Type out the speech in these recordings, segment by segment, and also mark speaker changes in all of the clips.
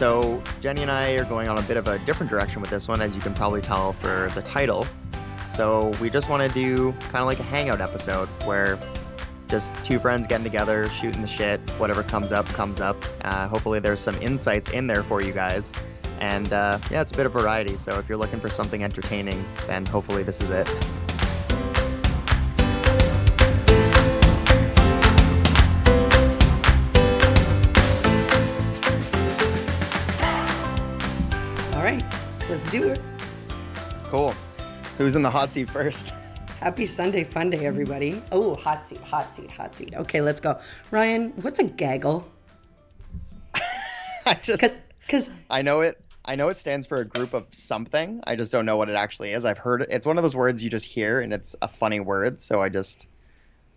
Speaker 1: So, Jennie and I are going on a bit of a different direction with this one, as you can probably tell for the title. So, we just want to do kind of like a hangout episode where just two friends getting together, shooting the shit, whatever comes up, comes up. Uh, hopefully, there's some insights in there for you guys. And uh, yeah, it's a bit of variety. So, if you're looking for something entertaining, then hopefully, this is it.
Speaker 2: Do it.
Speaker 1: Cool. Who's in the hot seat first?
Speaker 2: Happy Sunday fun day, everybody. Oh, hot seat, hot seat, hot seat. Okay, let's go. Ryan, what's a gaggle?
Speaker 1: I just
Speaker 2: Because,
Speaker 1: I know it. I know it stands for a group of something. I just don't know what it actually is. I've heard it. It's one of those words you just hear, and it's a funny word. So I just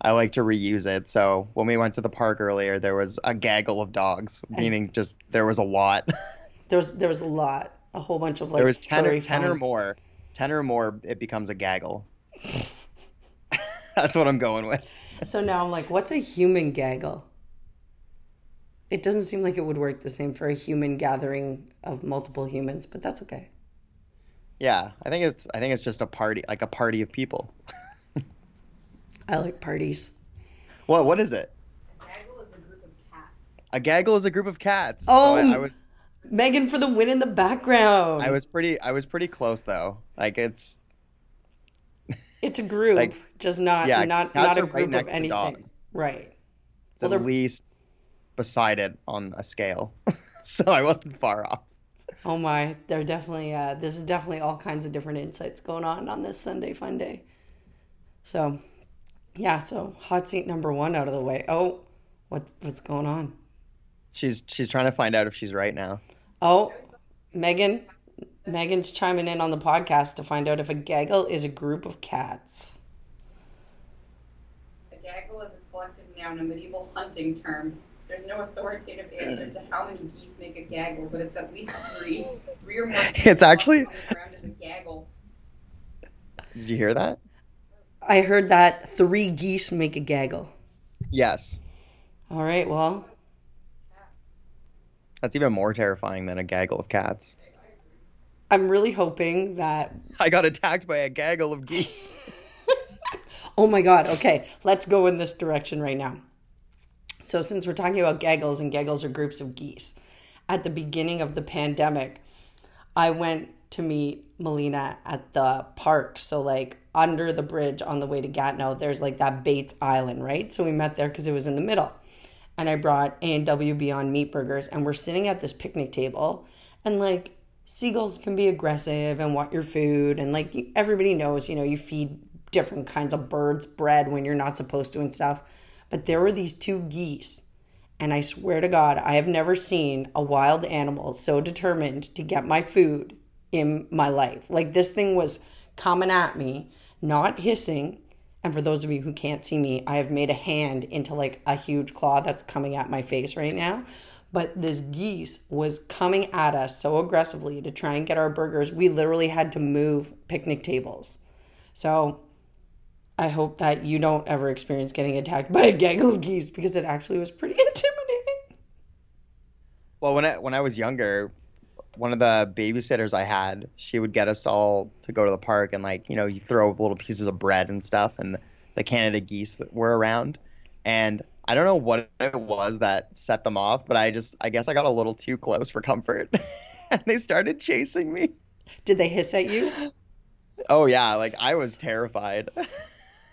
Speaker 1: I like to reuse it. So when we went to the park earlier, there was a gaggle of dogs, meaning just there was a lot.
Speaker 2: there was there was a lot, a whole bunch of like
Speaker 1: there was ten or
Speaker 2: furry
Speaker 1: ten or more. Ten or more, it becomes a gaggle. That's what I'm going with.
Speaker 2: So now I'm like, what's a human gaggle? It doesn't seem like it would work the same for a human gathering of multiple humans, but that's okay.
Speaker 1: Yeah, I think it's I think it's just a party, like a party of people.
Speaker 2: I like parties.
Speaker 1: What what is it?
Speaker 3: a Gaggle is a group of cats.
Speaker 1: A gaggle is a group of cats.
Speaker 2: Oh,
Speaker 1: So I, I was
Speaker 2: Megan for the win in the background.
Speaker 1: I was pretty I was pretty close though. Like it's
Speaker 2: It's a group,
Speaker 1: Like,
Speaker 2: just not
Speaker 1: yeah,
Speaker 2: not not a
Speaker 1: are right
Speaker 2: group
Speaker 1: next
Speaker 2: of
Speaker 1: to
Speaker 2: anything.
Speaker 1: dogs.
Speaker 2: Right.
Speaker 1: it's
Speaker 2: Well,
Speaker 1: at
Speaker 2: they're-
Speaker 1: least beside it on a scale. so I wasn't far off.
Speaker 2: Oh my, they're definitely uh this is definitely all kinds of different insights going on on this Sunday fun day. So, yeah, so hot seat number 1 out of the way. Oh, what's what's going on?
Speaker 1: She's she's trying to find out if she's right now.
Speaker 2: Oh, Megan Megan's chiming in on the podcast to find out if a gaggle is a group of cats.
Speaker 3: A gaggle is a collective noun, a medieval hunting term. There's no authoritative answer to how many geese make a gaggle, but it's at least three. Three or more.
Speaker 1: It's actually-
Speaker 3: on the a gaggle.
Speaker 1: Did you hear that?
Speaker 2: I heard that 3 geese make a gaggle.
Speaker 1: Yes.
Speaker 2: All right, well,
Speaker 1: That's even more terrifying than a gaggle of cats.
Speaker 2: I'm really hoping that
Speaker 1: I got attacked by a gaggle of geese.
Speaker 2: Oh my God. Okay, let's go in this direction right now. So, since we're talking about gaggles and gaggles are groups of geese, at the beginning of the pandemic, I went to meet Melina at the park. So, like under the bridge on the way to Gatineau, there's like that Bates Island, right? So, we met there because it was in the middle. And I brought A&W Beyond Meat Burgers, and we're sitting at this picnic table, and like seagulls can be aggressive and want your food, and like everybody knows, you know, you feed different kinds of birds bread when you're not supposed to and stuff. But there were these two geese, and I swear to God, I have never seen a wild animal so determined to get my food in my life. Like this thing was coming at me, not hissing. And for those of you who can't see me, I have made a hand into like a huge claw that's coming at my face right now. But this geese was coming at us so aggressively to try and get our burgers. We literally had to move picnic tables. So I hope that you don't ever experience getting attacked by a gaggle of geese because it actually was pretty intimidating.
Speaker 1: Well, when I when I was younger, one of the babysitters I had, she would get us all to go to the park and like, you know, you throw little pieces of bread and stuff and the Canada geese that were around. And I don't know what it was that set them off, but I just I guess I got a little too close for comfort. and they started chasing me.
Speaker 2: Did they hiss at you?
Speaker 1: Oh yeah, like I was terrified.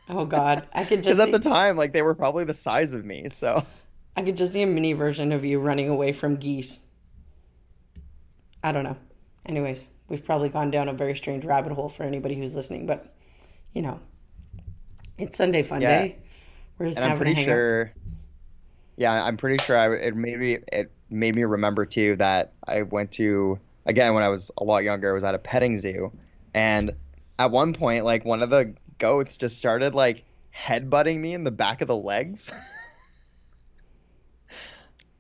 Speaker 2: Oh God, I could just
Speaker 1: Because at the time, like they were probably the size of me. So
Speaker 2: I could just see a mini version of you running away from geese. I don't know. Anyways, we've probably gone down a very strange rabbit hole for anybody who's listening, but you know, it's Sunday fun
Speaker 1: Yeah.
Speaker 2: day. We're just
Speaker 1: and I'm pretty sure. Yeah, I'm pretty sure. I it made me it made me remember too that I went to again when I was a lot younger. I was at a petting zoo, and at one point, like one of the goats just started like headbutting me in the back of the legs.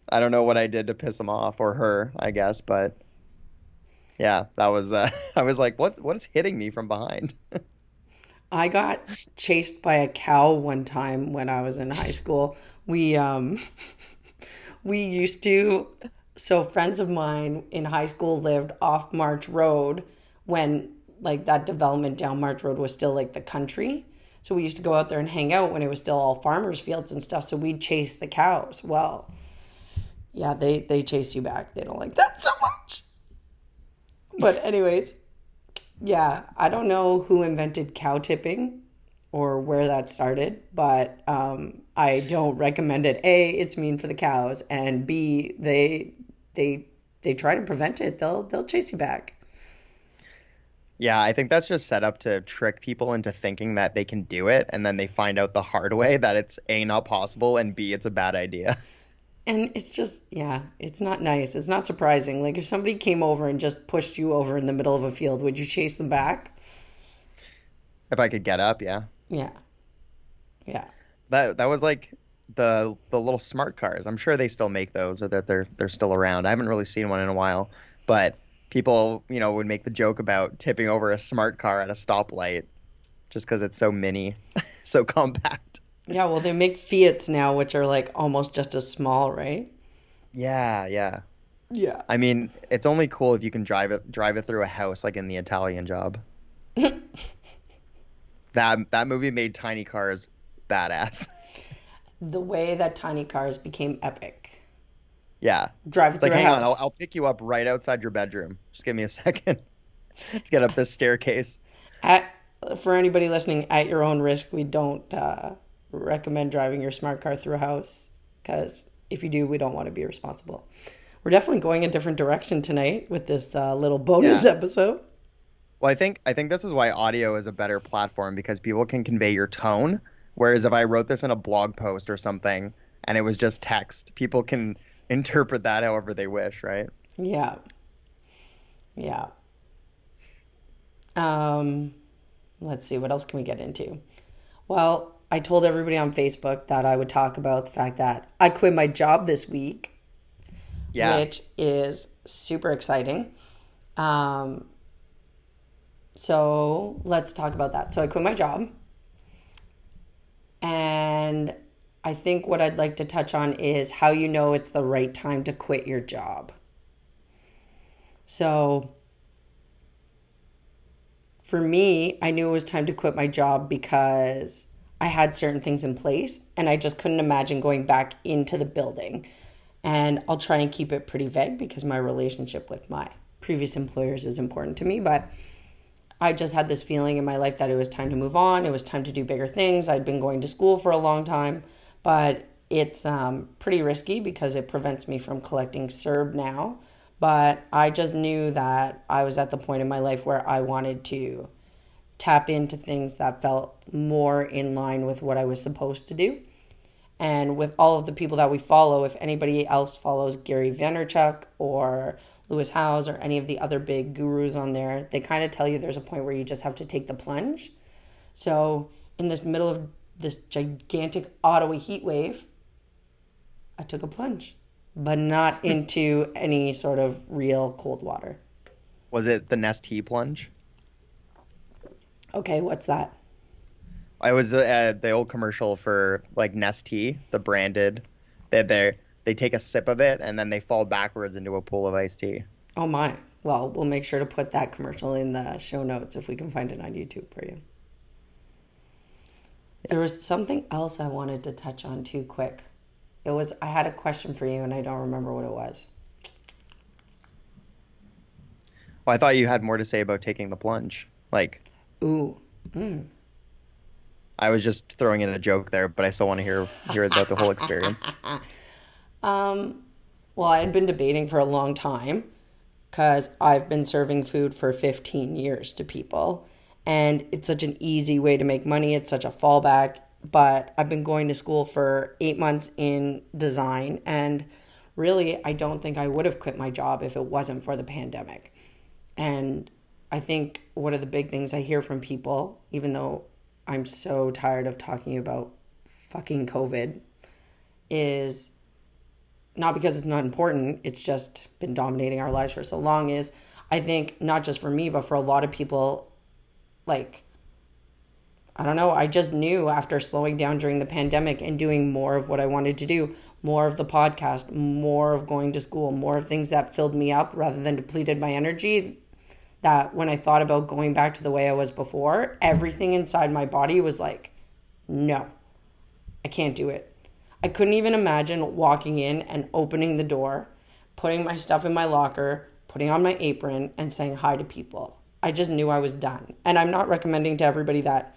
Speaker 1: I don't know what I did to piss him off or her, I guess, but yeah, that was. Uh, I was like, what? What is hitting me from behind?
Speaker 2: I got chased by a cow one time when I was in high school. We um we used to so friends of mine in high school lived off March Road when like that development down March Road was still like the country. So we used to go out there and hang out when it was still all farmers fields and stuff. So we'd chase the cows. Well, yeah, they they chase you back. They don't like that so much. But anyways, yeah, I don't know who invented cow tipping or where that started, but um, I don't recommend it. A, it's mean for the cows, and B, they they they try to prevent it. They'll they'll chase you back.
Speaker 1: Yeah, I think that's just set up to trick people into thinking that they can do it, and then they find out the hard way that it's A, not possible, and B, it's a bad idea.
Speaker 2: And it's just, yeah, it's not nice. It's not surprising. Like if somebody came over and just pushed you over in the middle of a field, would you chase them back?
Speaker 1: If I could get up, yeah.
Speaker 2: Yeah. Yeah.
Speaker 1: That that was like the the little smart cars. I'm sure they still make those or that they're they're still around. I haven't really seen one in a while, but people, you know, would make the joke about tipping over a smart car at a stoplight just because it's so mini, so compact.
Speaker 2: Yeah, well, they make Fiats now, which are like almost just as small, right?
Speaker 1: Yeah, yeah.
Speaker 2: Yeah.
Speaker 1: I mean, it's only cool if you can drive it drive it through a house like in the Italian job. that that movie made tiny cars badass.
Speaker 2: The way that tiny cars became epic.
Speaker 1: Yeah.
Speaker 2: Drive it
Speaker 1: It's like,
Speaker 2: through a
Speaker 1: hang on. I'll, I'll pick you up right outside your bedroom. Just give me a second. Let's get up this staircase.
Speaker 2: At, for anybody listening, at your own risk, we don't uh, recommend driving your smart car through a house because if you do, we don't want to be responsible. We're definitely going a different direction tonight with this uh, little bonus
Speaker 1: Yeah.
Speaker 2: episode.
Speaker 1: Well, I think I think this is why audio is a better platform because people can convey your tone. Whereas if I wrote this in a blog post or something and it was just text, people can interpret that however they wish, right?
Speaker 2: Yeah. Yeah. Um, let's see, what else can we get into? Well, I told everybody on Facebook that I would talk about the fact that I quit my job this week,
Speaker 1: Yeah.
Speaker 2: which is super exciting. Um, so let's talk about that. So I quit my job. And I think what I'd like to touch on is how you know it's the right time to quit your job. So for me, I knew it was time to quit my job because I had certain things in place and I just couldn't imagine going back into the building. And I'll try and keep it pretty vague because my relationship with my previous employers is important to me, but I just had this feeling in my life that it was time to move on. It was time to do bigger things. I'd been going to school for a long time, but it's um, pretty risky because it prevents me from collecting CERB now. But I just knew that I was at the point in my life where I wanted to tap into things that felt more in line with what I was supposed to do. And with all of the people that we follow, if anybody else follows Gary Vaynerchuk or Lewis Howes or any of the other big gurus on there, they kind of tell you there's a point where you just have to take the plunge. So, in this middle of this gigantic Ottawa heat wave, I took a plunge, but not into any sort of real cold water.
Speaker 1: Was it the Nestea plunge?
Speaker 2: Okay, what's that?
Speaker 1: I was uh, at the old commercial for like Nestea, the branded. They they they take a sip of it and then they fall backwards into a pool of iced tea.
Speaker 2: Oh my. Well, we'll make sure to put that commercial in the show notes if we can find it on YouTube for you. There was something else I wanted to touch on too quick. It was I had a question for you and I don't remember what it was.
Speaker 1: Well, I thought you had more to say about taking the plunge. Like
Speaker 2: Ooh. Mm.
Speaker 1: I was just throwing in a joke there, but I still want to hear hear about the whole experience.
Speaker 2: Um, well, I had been debating for a long time because I've been serving food for 15 years to people. And it's such an easy way to make money. It's such a fallback. But I've been going to school for eight months in design. And really, I don't think I would have quit my job if it wasn't for the pandemic. And I think one of the big things I hear from people, even though I'm so tired of talking about fucking COVID, is not because it's not important, it's just been dominating our lives for so long, is I think not just for me, but for a lot of people, like I don't know. I just knew after slowing down during the pandemic and doing more of what I wanted to do, more of the podcast, more of going to school, more of things that filled me up rather than depleted my energy. That when I thought about going back to the way I was before, everything inside my body was like, no, I can't do it. I couldn't even imagine walking in and opening the door, putting my stuff in my locker, putting on my apron, and saying hi to people. I just knew I was done. And I'm not recommending to everybody that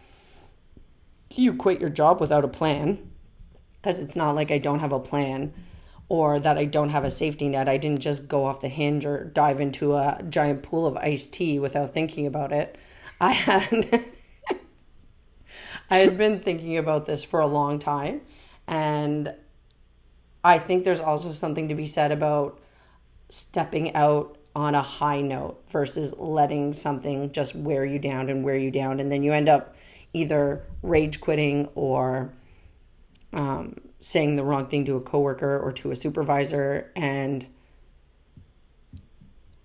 Speaker 2: you quit your job without a plan because it's not like I don't have a plan or that I don't have a safety net. I didn't just go off the hinge or dive into a giant pool of iced tea without thinking about it. I had I had been thinking about this for a long time and I think there's also something to be said about stepping out on a high note versus letting something just wear you down and wear you down and then you end up either rage quitting or um, saying the wrong thing to a coworker or to a supervisor and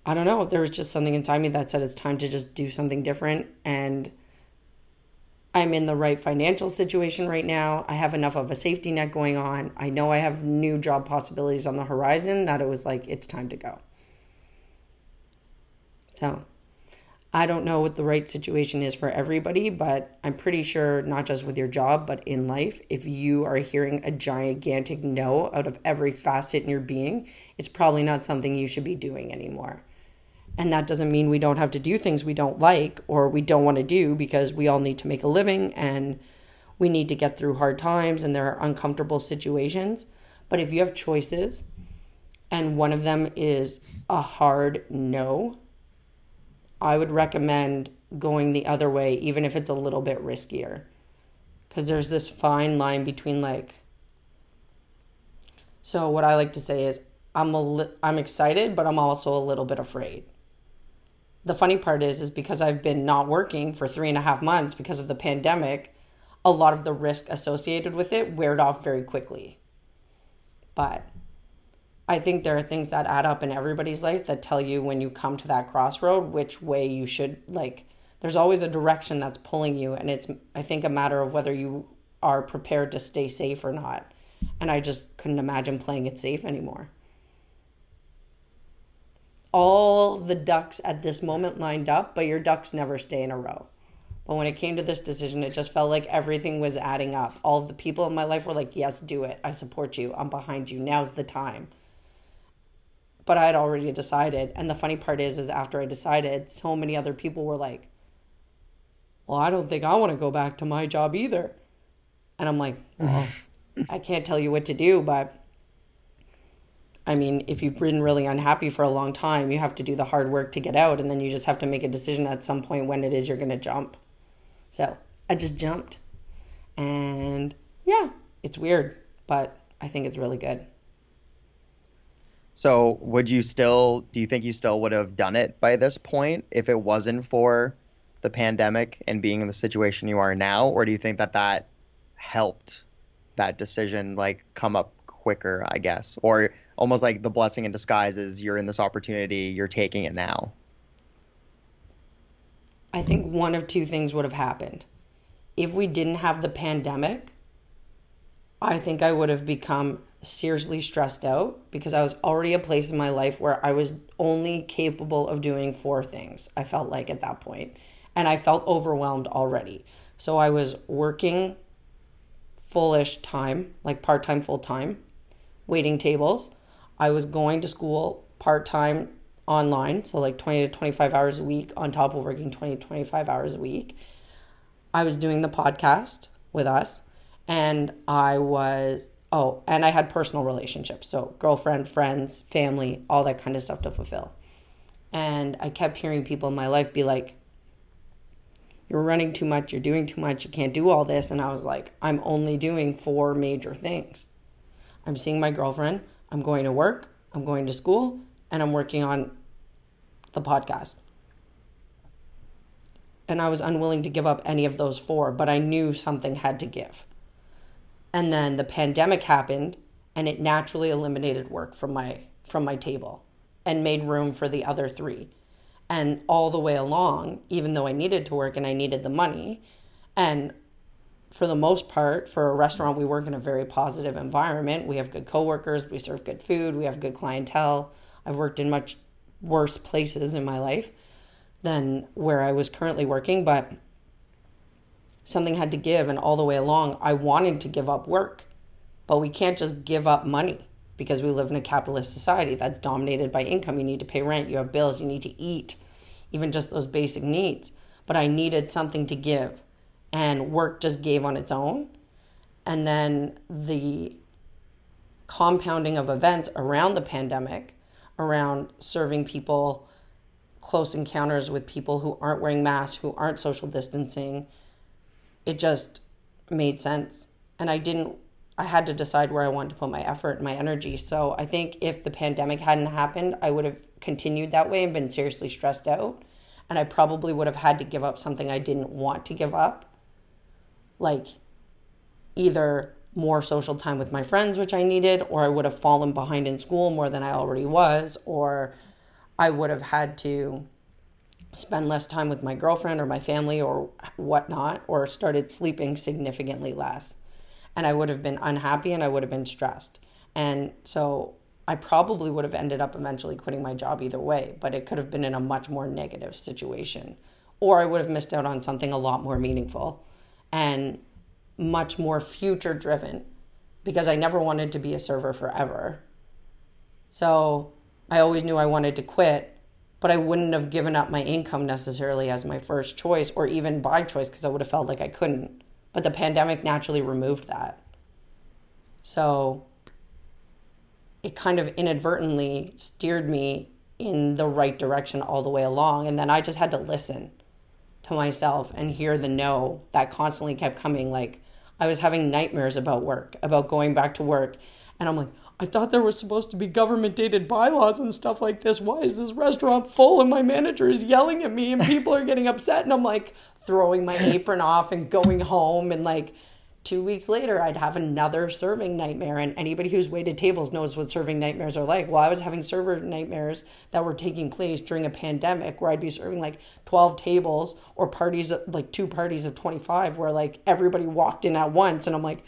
Speaker 2: i don't know there was just something inside me that said it's time to just do something different and i'm in the right financial situation right now. I have enough of a safety net going on. I know i have new job possibilities on the horizon that it was like it's time to go. So I don't know what the right situation is for everybody, but I'm pretty sure not just with your job, but in life, if you are hearing a gigantic no out of every facet in your being, it's probably not something you should be doing anymore. And that doesn't mean we don't have to do things we don't like or we don't want to do because we all need to make a living and we need to get through hard times and there are uncomfortable situations. But if you have choices and one of them is a hard no, I would recommend going the other way, even if it's a little bit riskier. Because there's this fine line between like. So what I like to say is I'm a li- I'm excited, but I'm also a little bit afraid. The funny part is, is because I've been not working for three and a half months because of the pandemic, a lot of the risk associated with it weared off very quickly. But I think there are things that add up in everybody's life that tell you when you come to that crossroad which way you should like there's always a direction that's pulling you and it's I think a matter of whether you are prepared to stay safe or not. And I just couldn't imagine playing it safe anymore. All the ducks at this moment lined up, but your ducks never stay in a row. But when it came to this decision, it just felt like everything was adding up. All the people in my life were like, Yes, do it. I support you. I'm behind you. Now's the time but I had already decided. And the funny part is, is after I decided, so many other people were like, "Well, I don't think I want to go back to my job either." And I'm like, "Well, I can't tell you what to do, but." I mean, if you've been really unhappy for a long time, you have to do the hard work to get out, and then you just have to make a decision at some point when it is you're going to jump. So I just jumped. And yeah, it's weird, but I think it's really good.
Speaker 1: So, would you still, do you think you still would have done it by this point if it wasn't for the pandemic and being in the situation you are now? Or do you think that that helped that decision like come up quicker, I guess? Or almost like the blessing in disguise is you're in this opportunity, you're taking it now?
Speaker 2: I think one of two things would have happened. If we didn't have the pandemic, I think I would have become seriously stressed out because I was already a place in my life where I was only capable of doing four things, I felt like at that point. And I felt overwhelmed already. So I was working fullish time, like part time, full time, waiting tables. I was going to school part time online, so like 20 to 25 hours a week on top of working 20 to 25 hours a week. I was doing the podcast with us and I was oh, and I had personal relationships. So, girlfriend, friends, family, all that kind of stuff to fulfill. And I kept hearing people in my life be like, You're running too much, you're doing too much, you can't do all this. And I was like, I'm only doing four major things I'm seeing my girlfriend, I'm going to work, I'm going to school, and I'm working on the podcast. And I was unwilling to give up any of those four, but I knew something had to give. And then the pandemic happened and it naturally eliminated work from my from my table and made room for the other three. And all the way along, even though I needed to work and I needed the money, and for the most part, for a restaurant, we work in a very positive environment. We have good coworkers, we serve good food, we have good clientele. I've worked in much worse places in my life than where I was currently working, but something had to give. And all the way along, I wanted to give up work, but we can't just give up money because we live in a capitalist society that's dominated by income. You need to pay rent, you have bills, you need to eat, even just those basic needs. But I needed something to give and work just gave on its own. And then the compounding of events around the pandemic, around serving people close encounters with people who aren't wearing masks, who aren't social distancing, it just made sense. And I didn't, I had to decide where I wanted to put my effort and my energy. So I think if the pandemic hadn't happened, I would have continued that way and been seriously stressed out. And I probably would have had to give up something I didn't want to give up like either more social time with my friends, which I needed, or I would have fallen behind in school more than I already was, or I would have had to spend less time with my girlfriend or my family or whatnot, or started sleeping significantly less. And I would have been unhappy and I would have been stressed. And so I probably would have ended up eventually quitting my job either way, but it could have been in a much more negative situation. Or I would have missed out on something a lot more meaningful and much more future driven because I never wanted to be a server forever. So I always knew I wanted to quit, but I wouldn't have given up my income necessarily as my first choice or even by choice because I would have felt like I couldn't. But the pandemic naturally removed that. So it kind of inadvertently steered me in the right direction all the way along. And then I just had to listen to myself and hear the no that constantly kept coming. Like I was having nightmares about work, about going back to work. And I'm like, I thought there was supposed to be government dated bylaws and stuff like this. Why is this restaurant full and my manager is yelling at me and people are getting upset? And I'm like throwing my apron off and going home and like two weeks later i'd have another serving nightmare and anybody who's waited tables knows what serving nightmares are like well i was having server nightmares that were taking place during a pandemic where i'd be serving like 12 tables or parties like two parties of 25 where like everybody walked in at once and i'm like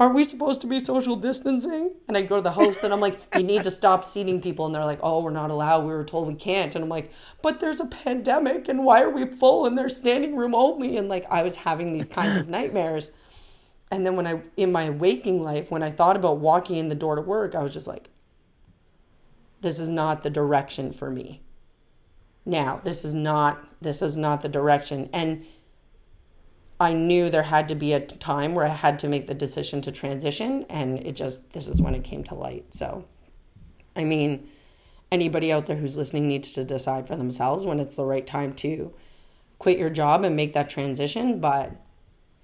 Speaker 2: aren't we supposed to be social distancing? And I'd go to the host and I'm like, you need to stop seating people. And they're like, oh, we're not allowed. We were told we can't. And I'm like, but there's a pandemic and why are we full and there's standing room only? And like, I was having these kinds of nightmares. And then when I, in my waking life, when I thought about walking in the door to work, I was just like, this is not the direction for me. Now, this is not, this is not the direction. And I knew there had to be a time where I had to make the decision to transition, and it just, this is when it came to light. So, I mean, anybody out there who's listening needs to decide for themselves when it's the right time to quit your job and make that transition. But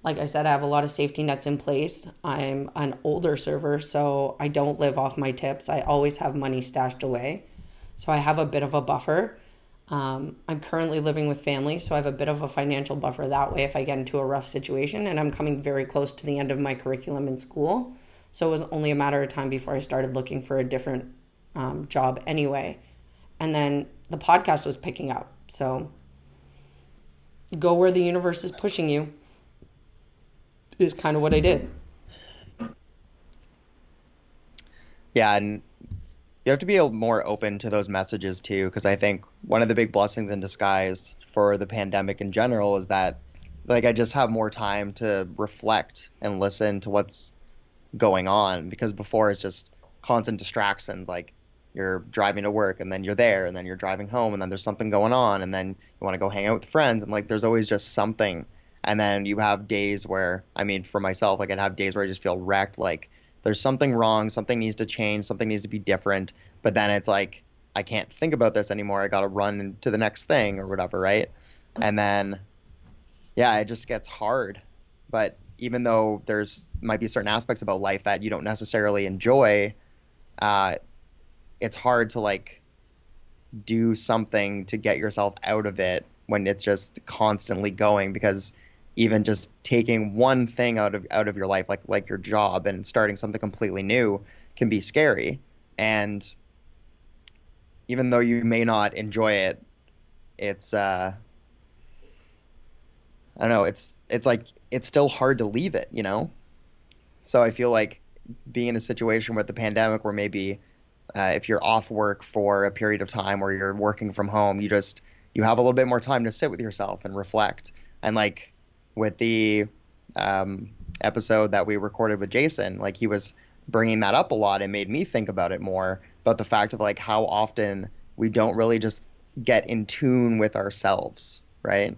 Speaker 2: like I said, I have a lot of safety nets in place. I'm an older server, so I don't live off my tips. I always have money stashed away. So I have a bit of a buffer. Um, I'm currently living with family, so I have a bit of a financial buffer that way if I get into a rough situation. And I'm coming very close to the end of my curriculum in school. So it was only a matter of time before I started looking for a different um, job anyway. And then the podcast was picking up. So go where the universe is pushing you is kind of what I did.
Speaker 1: Yeah, and you have to be more open to those messages too because i think one of the big blessings in disguise for the pandemic in general is that like i just have more time to reflect and listen to what's going on because before it's just constant distractions like you're driving to work and then you're there and then you're driving home and then there's something going on and then you want to go hang out with friends and like there's always just something. And then you have days where i mean for myself like i'd have days where i just feel wrecked like there's something wrong, something needs to change, something needs to be different. But then it's like, I can't think about this anymore. I got to run to the next thing or whatever, right? And then, yeah, it just gets hard. But even though there's might be certain aspects about life that you don't necessarily enjoy, uh, it's hard to like do something to get yourself out of it when it's just constantly going because even just taking one thing out of out of your life like like your job and starting something completely new can be scary and even though you may not enjoy it it's uh I don't know. It's it's like it's still hard to leave it, you know. So I feel like being in a situation with the pandemic where maybe uh, if you're off work for a period of time or you're working from home, you just you have a little bit more time to sit with yourself and reflect. And like with the um, episode that we recorded with Jason, like he was bringing that up a lot and made me think about it more about the fact of like how often we don't really just get in tune with ourselves, right?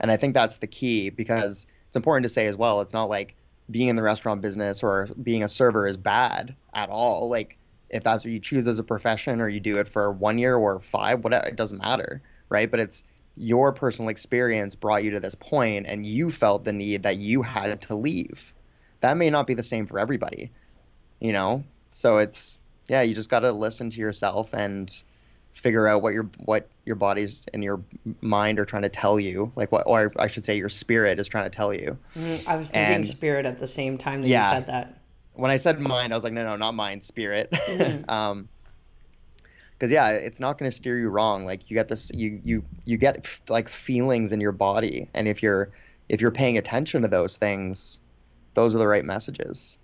Speaker 1: And I think that's the key because it's important to say as well, it's not like being in the restaurant business or being a server is bad at all. Like if that's what you choose as a profession or you do it for one year or five, whatever, it doesn't matter, right? But it's your personal experience brought you to this point and you felt the need that you had to leave. That may not be the same for everybody, you know? So it's, yeah, you just got to listen to yourself and figure out what your what your body's and your mind are trying to tell you like what or i should say your spirit is trying to tell you
Speaker 2: mm, i was thinking and, spirit at the same time that yeah, you said that
Speaker 1: when i said mind i was like no no not mind spirit mm-hmm. um because yeah it's not going to steer you wrong like you get this you you you get like feelings in your body and if you're if you're paying attention to those things those are the right messages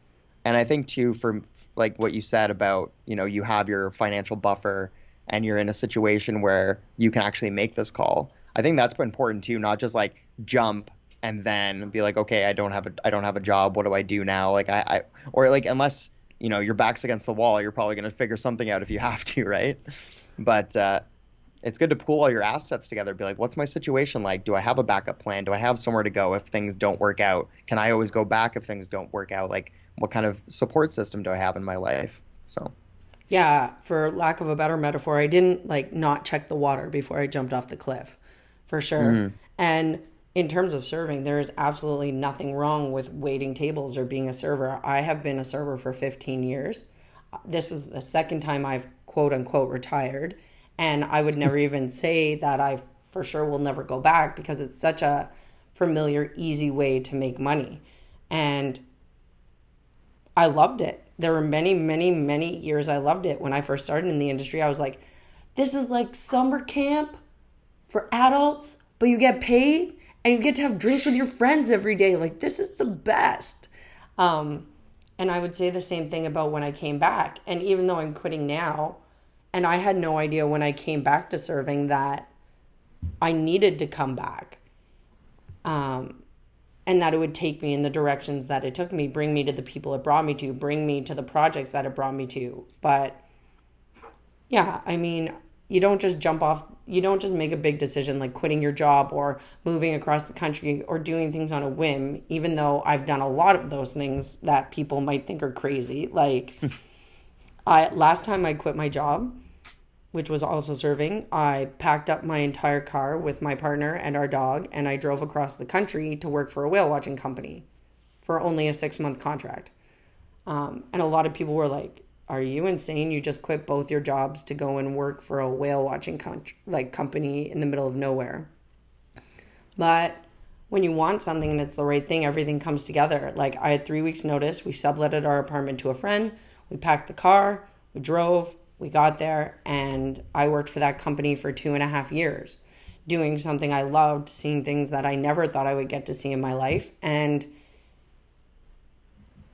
Speaker 1: and i think too for like what you said about you know you have your financial buffer and you're in a situation where you can actually make this call. I think that's important too, not just like jump and then be like, okay, I don't have a I don't have a job. What do I do now? Like I, I or like unless you know your back's against the wall, you're probably gonna figure something out if you have to, right? But uh, it's good to pool all your assets together. Be like, what's my situation like? Do I have a backup plan? Do I have somewhere to go if things don't work out? Can I always go back if things don't work out? Like, what kind of support system do I have in my life? So
Speaker 2: yeah, for lack of a better metaphor, I didn't like not check the water before I jumped off the cliff, for sure. Mm-hmm. And in terms of serving, there is absolutely nothing wrong with waiting tables or being a server. I have been a server for 15 years. This is the second time I've quote unquote retired. And I would never even say that I for sure will never go back because it's such a familiar, easy way to make money. And I loved it there were many, many, many years I loved it. When I first started in the industry, I was like, this is like summer camp for adults, but you get paid and you get to have drinks with your friends every day. Like, this is the best. Um, and I would say the same thing about when I came back. And even though I'm quitting now, and I had no idea when I came back to serving that I needed to come back. Um, and that it would take me in the directions that it took me, bring me to the people it brought me to, bring me to the projects that it brought me to. But yeah, I mean, you don't just jump off, you don't just make a big decision like quitting your job or moving across the country or doing things on a whim, even though I've done a lot of those things that people might think are crazy. Like, I last time I quit my job, which was also serving, I packed up my entire car with my partner and our dog, and I drove across the country to work for a whale watching company for only a six month contract. Um, and a lot of people were like, "Are you insane? You just quit both your jobs to go and work for a whale watching con- like company in the middle of nowhere?" But when you want something and it's the right thing, everything comes together. Like I had three weeks notice. We subletted our apartment to a friend. We packed the car. We drove we got there and I worked for that company for two and a half years, doing something I loved, seeing things that I never thought I would get to see in my life. And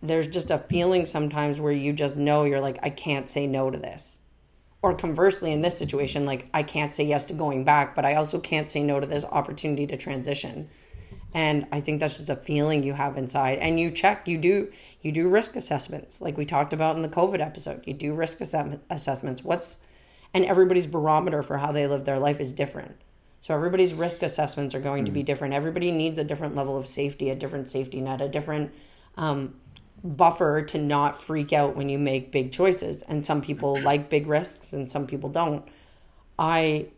Speaker 2: there's just a feeling sometimes where you just know you're like, I can't say no to this. Or conversely, in this situation, like, I can't say yes to going back, but I also can't say no to this opportunity to transition. And I think that's just a feeling you have inside. And you check, you do, you do risk assessments like we talked about in the covid episode you do risk ass- assessments what's and everybody's barometer for how they live their life is different so everybody's risk assessments are going mm. to be hmm. different everybody needs a different level of safety a different safety net a different um, buffer to not freak out when you make big choices. And some people like big risks and some people don't. I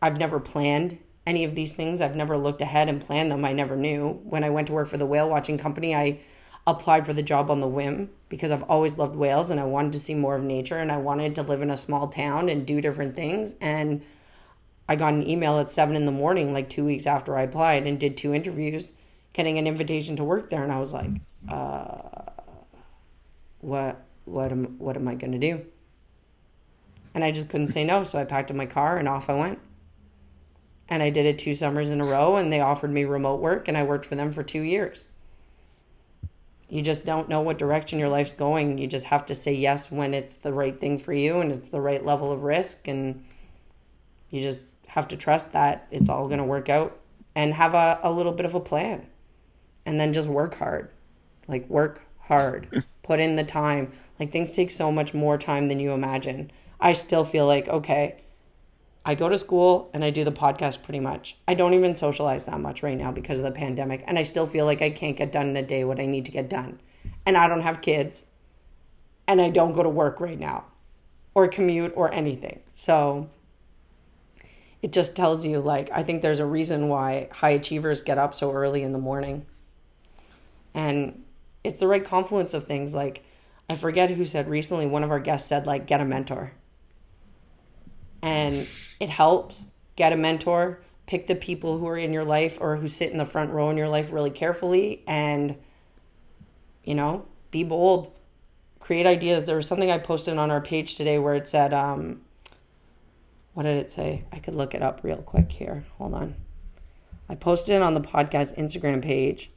Speaker 2: i've never planned any of these things. I've never looked ahead and planned them. I never knew. When i went to work for the whale watching company i applied for the job on the whim because I've always loved whales and I wanted to see more of nature and I wanted to live in a small town and do different things. And I got an email at seven in the morning, like two weeks after I applied, and did two interviews, getting an invitation to work there. And I was like, uh, what, what am, what am I to do? And I just couldn't say no. So I packed up my car and off I went. And I did it two summers in a row, and they offered me remote work, and I worked for them for two years. You just don't know what direction your life's going. You just have to say yes when it's the right thing for you and it's the right level of risk. And you just have to trust that it's all going to work out and have a, a little bit of a plan. And then just work hard. Like, work hard, put in the time. Like, things take so much more time than you imagine. I still feel like, okay, I go to school and I do the podcast pretty much. I don't even socialize that much right now because of the pandemic. And I still feel like I can't get done in a day what I need to get done. And I don't have kids. And I don't go to work right now or commute or anything. So it just tells you, like, I think there's a reason why high achievers get up so early in the morning. And it's the right confluence of things. Like, I forget who said recently, one of our guests said, like, get a mentor. And it helps. Get a mentor. Pick the people who are in your life or who sit in the front row in your life really carefully and you know be bold. Create ideas. There was something i posted on our page today where it said um what did it say? I could look it up real quick here. Hold on. I posted it on the podcast instagram page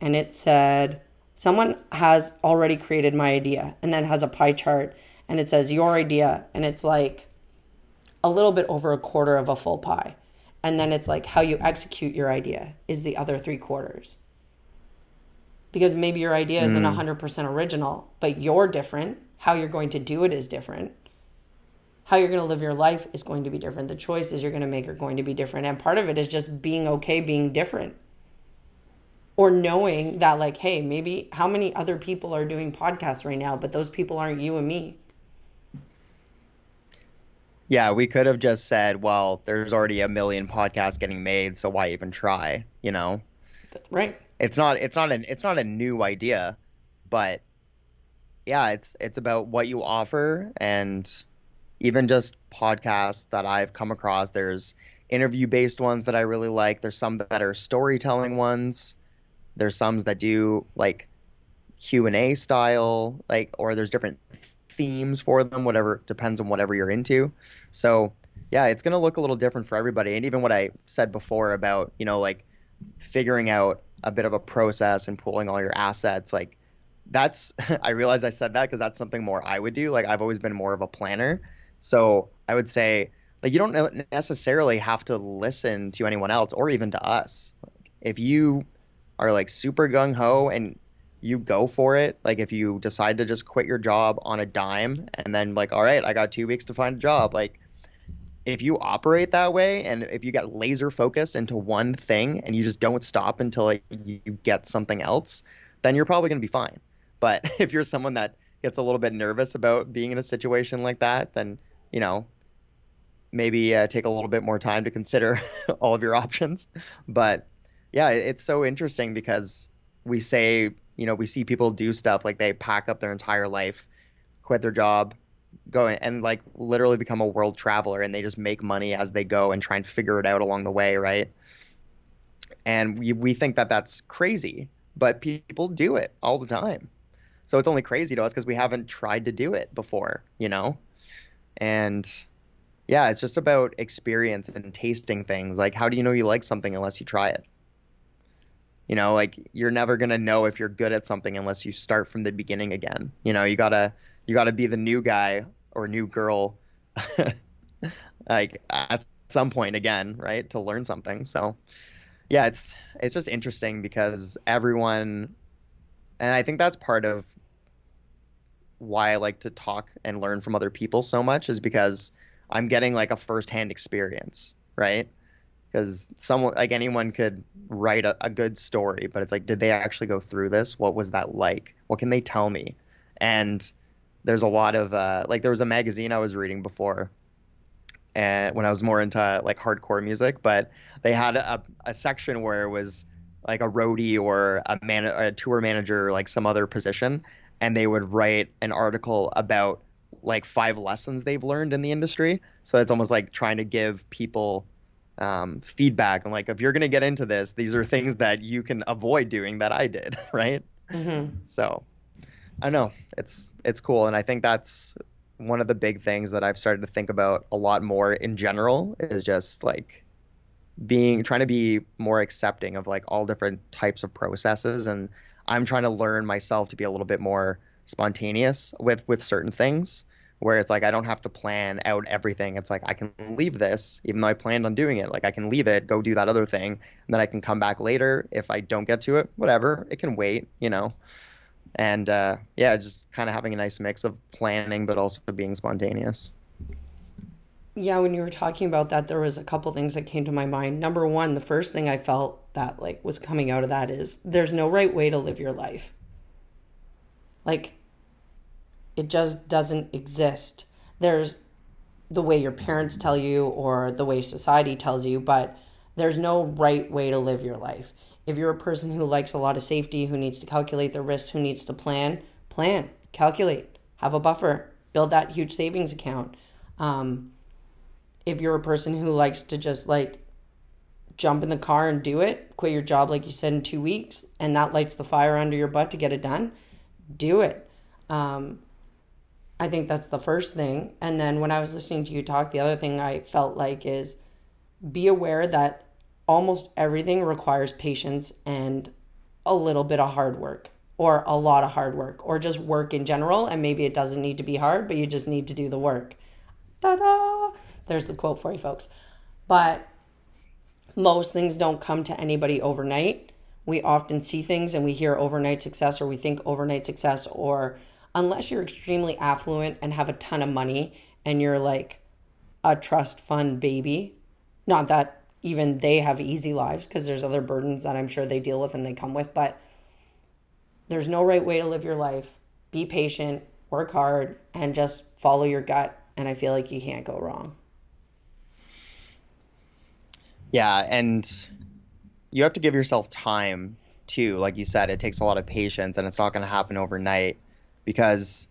Speaker 2: and it said someone has already created my idea and then has a pie chart and it says your idea and it's like a little bit over a quarter of a full pie. And then it's like how you execute your idea is the other three quarters. Because maybe your idea isn't mm. 100% original, but you're different. How you're going to do it is different. How you're going to live your life is going to be different. The choices you're going to make are going to be different. And part of it is just being okay being different. Or knowing that, like, hey, maybe how many other people are doing podcasts right now, but those people aren't you and me
Speaker 1: yeah, we could have just said, well, there's already a million podcasts getting made, so why even try, you know?
Speaker 2: Right.
Speaker 1: It's not it's not an it's not a new idea, but yeah, it's it's about what you offer and even just podcasts that I've come across, there's interview based ones that I really like. There's some that are storytelling ones. There's some that do like Q&A style, like or there's different themes for them, whatever depends on whatever you're into. So yeah, it's gonna look a little different for everybody. And even what I said before about you know like figuring out a bit of a process and pulling all your assets, like that's I realize I said that because that's something more I would do. Like I've always been more of a planner, so I would say like you don't necessarily have to listen to anyone else or even to us. If you are like super gung ho and you go for it. Like if you decide to just quit your job on a dime and then like, all right, I got two weeks to find a job. Like if you operate that way and if you get laser focused into one thing and you just don't stop until like, you get something else, then you're probably going to be fine. But if you're someone that gets a little bit nervous about being in a situation like that, then, you know, maybe uh, take a little bit more time to consider all of your options. But yeah, it's so interesting because we say you know, we see people do stuff like they pack up their entire life, quit their job, go and like literally become a world traveler and they just make money as they go and try and figure it out along the way, right? And we we think that that's crazy, but people do it all the time. So it's only crazy to us because we haven't tried to do it before, you know? And yeah, it's just about experience and tasting things. Like, how do you know you like something unless you try it? You know like you're never going to know if you're good at something unless you start from the beginning again. You know you got to you got to be the new guy or new girl like at some point again right to learn something. So yeah it's it's just interesting because everyone and i think that's part of why i like to talk and learn from other people so much is because i'm getting like a firsthand experience right because someone like anyone could write a, a, good story but it's like did they actually go through this? What was that like? What can they tell me? And there's a lot of uh, like there was a magazine i was reading before and when i was more into like hardcore music but they had a, a section where it was like a roadie or a man a tour manager like some other position and they would write an article about like five lessons they've learned in the industry. So it's almost like trying to give people um, feedback and like if you're gonna get into this, these are things that you can avoid doing that I did, right? Mm-hmm. So I know it's it's cool, and I think that's one of the big things that I've started to think about a lot more in general is just like being trying to be more accepting of like all different types of processes and I'm trying to learn myself to be a little bit more spontaneous with with certain things where it's like I don't have to plan out everything. It's like I can leave this, even though I planned on doing it. Like I can leave it, go do that other thing, and then I can come back later if I don't get to it. Whatever, it can wait, you know. And uh, yeah, just kind of having a nice mix of planning, but also being spontaneous.
Speaker 2: Yeah, when you were talking about that, there was a couple things that came to my mind. Number one, the first thing I felt that like was coming out of that is there's no right way to live your life. Like it just doesn't exist. There's the way your parents tell you or the way society tells you, but there's no right way to live your life. If you're a person who likes a lot of safety, who needs to calculate the risks, who needs to plan, plan, calculate, have a buffer, build that huge savings account. Um, if you're a person who likes to just like jump in the car and do it, quit your job, like you said, in two weeks, and that lights the fire under your butt to get it done, do it. Um, I think that's the first thing. And then when I was listening to you talk, the other thing I felt like is be aware that almost everything requires patience and a little bit of hard work or a lot of hard work or just work in general. And maybe it doesn't need to be hard, but you just need to do the work. Ta da! There's the quote for you folks. But most things don't come to anybody overnight. We often see things and we hear overnight success or we think overnight success or unless you're extremely affluent and have a ton of money and you're like a trust fund baby, not that even they have easy lives because there's other burdens that I'm sure they deal with and they come with, but there's no right way to live your life. Be patient, work hard, and just follow your gut. And I feel like you can't go wrong.
Speaker 1: Yeah, and you have to give yourself time too. Like you said, it takes a lot of patience and it's not going to happen overnight because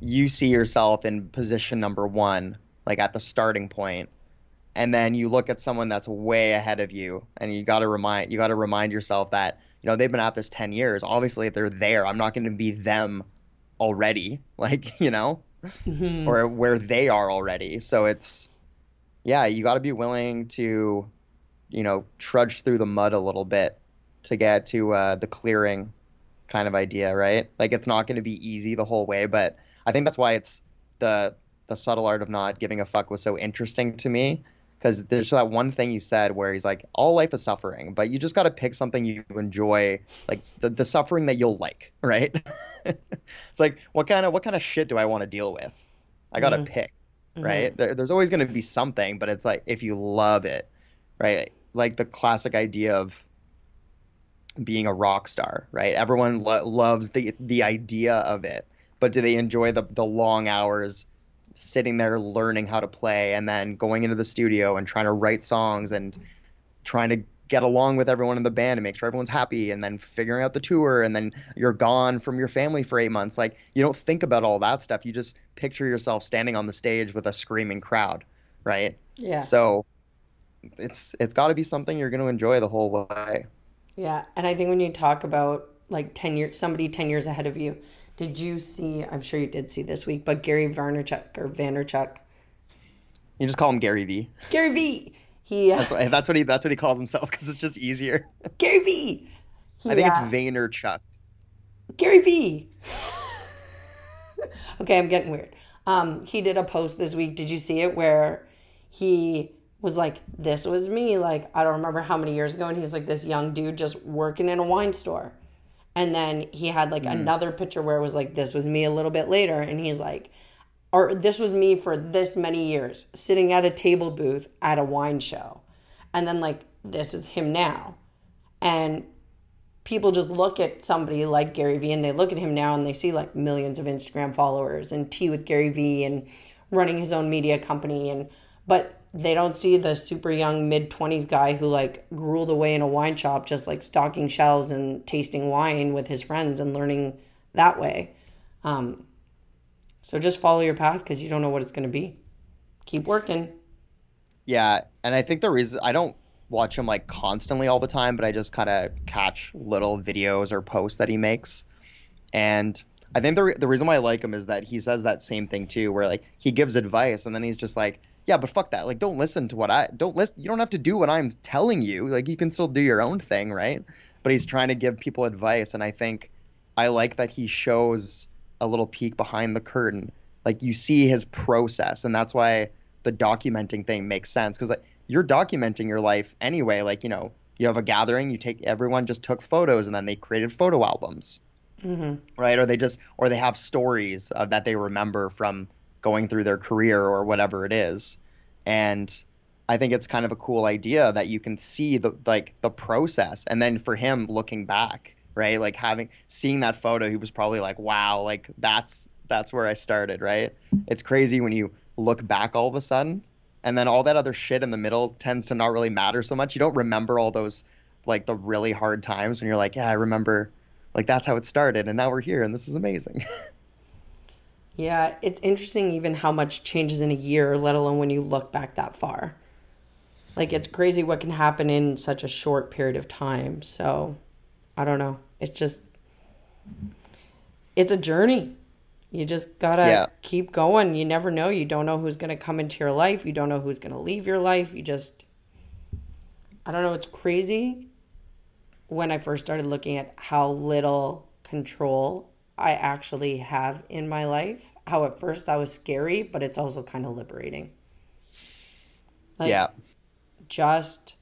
Speaker 1: you see yourself in position number one, like at the starting point, and then you look at someone that's way ahead of you, and you got to remind you got to remind yourself that you know they've been at this 10 years. Obviously they're there i'm not going to be them already like you know mm-hmm. or where they are already. So it's yeah you got to be willing to you know trudge through the mud a little bit to get to uh, the clearing kind of idea, right? Like it's not going to be easy the whole way, but I think that's why it's the the subtle art of not giving a fuck was so interesting to me because there's that one thing he said where he's like, all life is suffering, but you just got to pick something you enjoy, like the, the suffering that you'll like, right? it's like, what kind of what kind of shit do I want to deal with? I got to mm-hmm. pick, right? Mm-hmm. There, there's always going to be something, but it's like if you love it, right? Like the classic idea of being a rock star, right? Everyone lo- loves the the idea of it, but do they enjoy the the long hours sitting there learning how to play and then going into the studio and trying to write songs and trying to get along with everyone in the band and make sure everyone's happy and then figuring out the tour and then you're gone from your family for 8 months? Like you don't think about all that stuff. You just picture yourself standing on the stage with a screaming crowd right?
Speaker 2: Yeah.
Speaker 1: So it's it's got to be something you're going to enjoy the whole way
Speaker 2: yeah, and I think when you talk about like 10 years somebody 10 years ahead of you, did you see I'm sure you did see this week, but Gary Vaynerchuk or Vaynerchuk.
Speaker 1: You just call him Gary V.
Speaker 2: Gary V. He
Speaker 1: uh, that's, what, that's what he that's what he calls himself because it's just easier.
Speaker 2: Gary V.
Speaker 1: He, I think uh, it's Vaynerchuk.
Speaker 2: Gary V. okay, I'm getting weird. Um, he did a post this week. Did you see it where he was like, this was me, like, I don't remember how many years ago. And he's like this young dude just working in a wine store. And then he had like mm. another picture where it was like, this was me a little bit later. And he's like, or this was me for this many years, sitting at a table booth at a wine show. And then like, this is him now. And people just look at somebody like Gary Vee and they look at him now and they see like millions of Instagram followers and tea with Gary Vee and running his own media company. And, but they don't see the super young mid 20s guy who like grueled away in a wine shop just like stocking shelves and tasting wine with his friends and learning that way. Um, so just follow your path because you don't know what it's going to be. Keep working.
Speaker 1: Yeah and i think the reason i don't watch him like constantly all the time but i just kind of catch little videos or posts that he makes. And i think the, the reason why i like him is that he says that same thing too where like he gives advice and then he's just like yeah, but fuck that. Like, don't listen to what I don't listen. You don't have to do what I'm telling you. Like, you can still do your own thing, right? But he's trying to give people advice, and I think I like that he shows a little peek behind the curtain. Like, you see his process, and that's why the documenting thing makes sense because like you're documenting your life anyway. Like, you know, you have a gathering, you take everyone just took photos, and then they created photo albums,
Speaker 2: Mm-hmm.
Speaker 1: right? Or they just or they have stories uh, that they remember from going through their career or whatever it is. And I think it's kind of a cool idea that you can see the like the process and then for him looking back, right? Like having seeing that photo, he was probably like, "Wow, like that's that's where I started," right? It's crazy when you look back all of a sudden and then all that other shit in the middle tends to not really matter so much. You don't remember all those like the really hard times when you're like, "Yeah, I remember like that's how it started and now we're here and this is amazing."
Speaker 2: Yeah, it's interesting even how much changes in a year, let alone when you look back that far. Like it's crazy what can happen in such a short period of time. So, I don't know. It's just it's a journey. You just got to
Speaker 1: Yeah.
Speaker 2: keep going. You never know. You don't know who's going to come into your life. You don't know who's going to leave your life. You just I don't know, it's crazy when I first started looking at how little control I actually have in my life. How at first that was scary, but it's also kind of liberating. Like,
Speaker 1: yeah.
Speaker 2: Just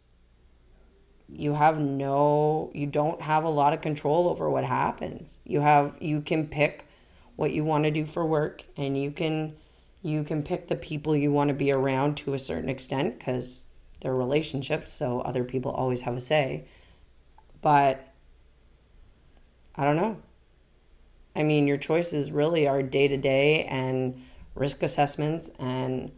Speaker 2: you have no you don't have a lot of control over what happens. You have you can pick what you want to do for work and you can you can pick the people you want to be around to a certain extent cuz they're relationships, so other people always have a say. But I don't know. I mean, your choices really are day to day and risk assessments and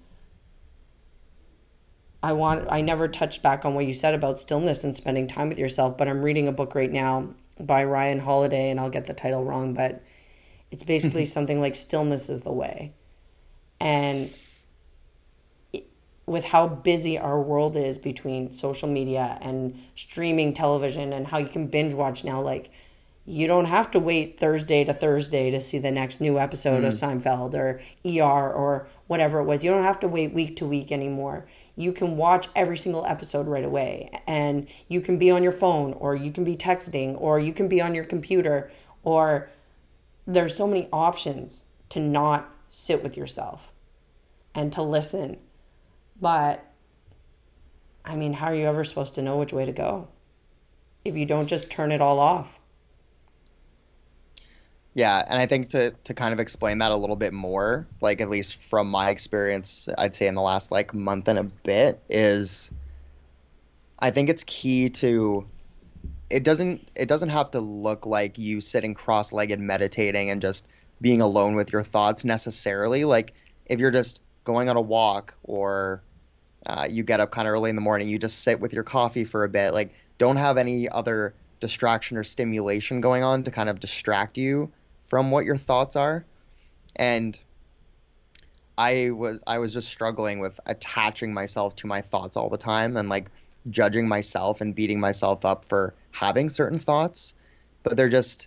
Speaker 2: I want I never touched back on what you said about stillness and spending time with yourself, but I'm reading a book right now by Ryan Holiday and I'll get the title wrong, but it's basically something like stillness is the way. And with how busy our world is between social media and streaming television and how you can binge watch now like you don't have to wait Thursday to Thursday to see the next new episode of Seinfeld or ER or whatever it was. You don't have to wait week to week anymore. You can watch every single episode right away and you can be on your phone or you can be texting or you can be on your computer or there's so many options to not sit with yourself and to listen. But I mean, how are you ever supposed to know which way to go if you don't just turn it all off?
Speaker 1: Yeah, and I think to to kind of explain that a little bit more, like at least from my experience, I'd say in the last like month and a bit is I think it's key to it doesn't it doesn't have to look like you sitting cross-legged meditating and just being alone with your thoughts necessarily. Like if you're just going on a walk or uh, you get up kind of early in the morning, you just sit with your coffee for a bit. Like don't have any other distraction or stimulation going on to kind of distract you from what your thoughts are. And I was I was just struggling with attaching myself to my thoughts all the time and like judging myself and beating myself up for having certain thoughts. But they're just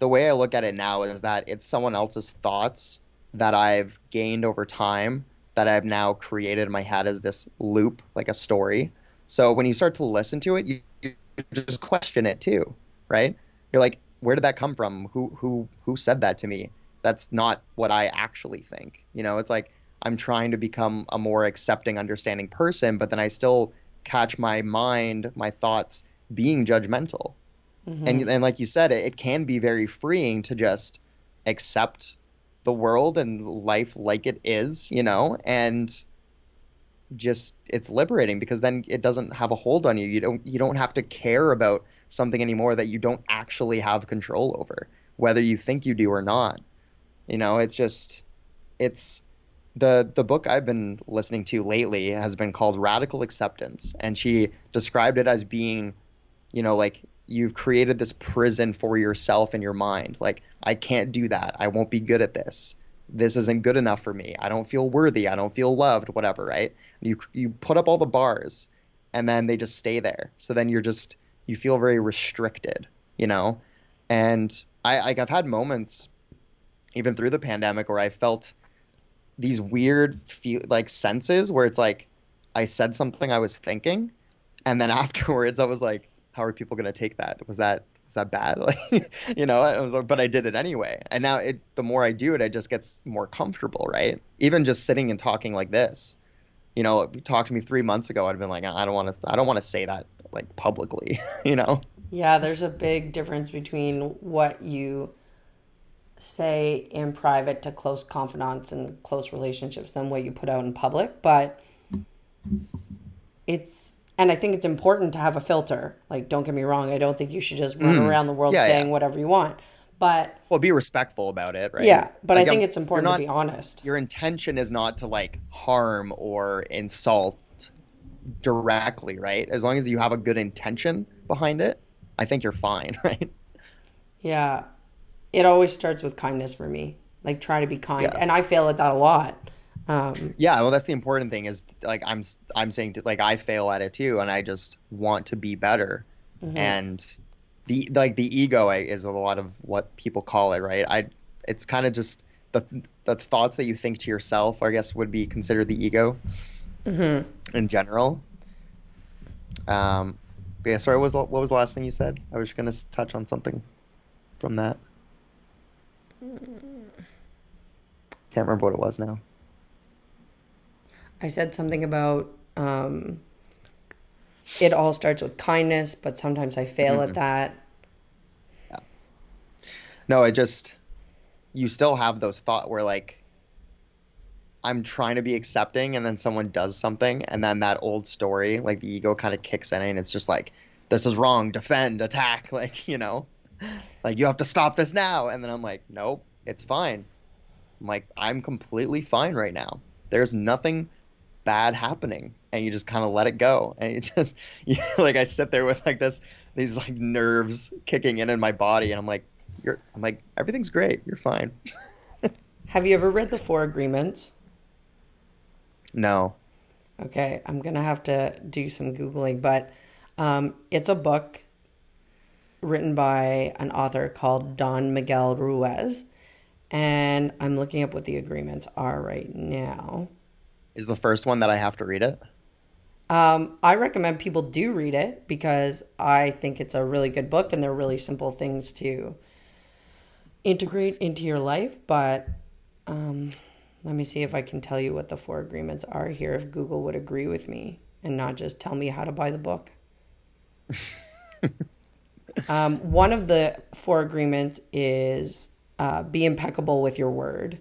Speaker 1: the way I look at it now is that it's someone else's thoughts that I've gained over time that I've now created in my head as this loop, like a story. So when you start to listen to it, you, you just question it too, right? You're like, where did that come from? Who who who said that to me? That's not what I actually think. You know, it's like I'm trying to become a more accepting, understanding person, but then I still catch my mind, my thoughts being judgmental. Mm-hmm. And and like you said, it, it can be very freeing to just accept the world and life like it is, you know, and just it's liberating because then it doesn't have a hold on you. You don't you don't have to care about something anymore that you don't actually have control over, whether you think you do or not. You know, it's just it's the the book I've been listening to lately has been called Radical Acceptance, and she described it as being, you know, like you've created this prison for yourself in your mind. Like I can't do that. I won't be good at this. This isn't good enough for me. I don't feel worthy. I don't feel loved. Whatever, right? You you put up all the bars, and then they just stay there. So then you're just you feel very restricted, you know. And I like I've had moments, even through the pandemic, where I felt these weird feel like senses where it's like I said something I was thinking, and then afterwards I was like, how are people gonna take that? Was that was that bad? Like, you know, I was like, but I did it anyway. And now it, the more I do it, I just gets more comfortable, right? Even just sitting and talking like this, you know, if you talked to me three months ago, I'd been like, I don't want to, I don't want to say that like publicly, you know?
Speaker 2: Yeah, there's a big difference between what you say in private to close confidants and close relationships than what you put out in public. But it's, and I think it's important to have a filter. Like, don't get me wrong, I don't think you should just run around the world
Speaker 1: Mm. Yeah,
Speaker 2: saying
Speaker 1: yeah.
Speaker 2: whatever you want. But
Speaker 1: Well, be respectful about it, right?
Speaker 2: yeah, but
Speaker 1: Like,
Speaker 2: I think
Speaker 1: I'm-
Speaker 2: it's important
Speaker 1: not-
Speaker 2: to be honest.
Speaker 1: Your intention is not to like harm or insult directly, right? As long as you have a good intention behind it, I think you're fine, right?
Speaker 2: Yeah. It always starts with kindness for me. Like, try to be kind.
Speaker 1: Yeah.
Speaker 2: And I fail at that a lot. Um,
Speaker 1: Yeah, well, that's the important thing is like I'm I'm saying to, like I fail at it too, and I just want to be better. And the like the ego is a lot of what people call it, right? I it's kind of just the the thoughts that you think to yourself, I guess, would be considered the ego in general. Um, yeah. Sorry, what was the, what was the last thing you said? I was just gonna touch on something from that. Can't remember what it was now.
Speaker 2: I said something about um, it all starts with kindness, but sometimes I fail
Speaker 1: Mm-hmm.
Speaker 2: at that.
Speaker 1: No, it just you still have those thought where like I'm trying to be accepting and then someone does something and then that old story, like the ego kind of kicks in and it's just like this is wrong, defend, attack, like, you know. Like you have to stop this now and then I'm like, nope, it's fine. I'm like I'm completely fine right now. There's nothing bad happening and you just kind of let it go and you just you, like I sit there with like this these like nerves kicking in in my body and I'm like you're I'm like everything's great. You're fine.
Speaker 2: Have you ever read The Four Agreements?
Speaker 1: No.
Speaker 2: Okay, I'm gonna have to do some googling, but um, it's a book written by an author called Don Miguel Ruiz, and I'm looking up what the agreements are right now.
Speaker 1: Is the first one that I have to read it?
Speaker 2: Um, I recommend people do read it because I think it's a really good book and they're really simple things to integrate into your life. But um, let me see if I can tell you what the four agreements are here, if Google would agree with me and not just tell me how to buy the book. um, one of the four agreements is uh, be impeccable with your word.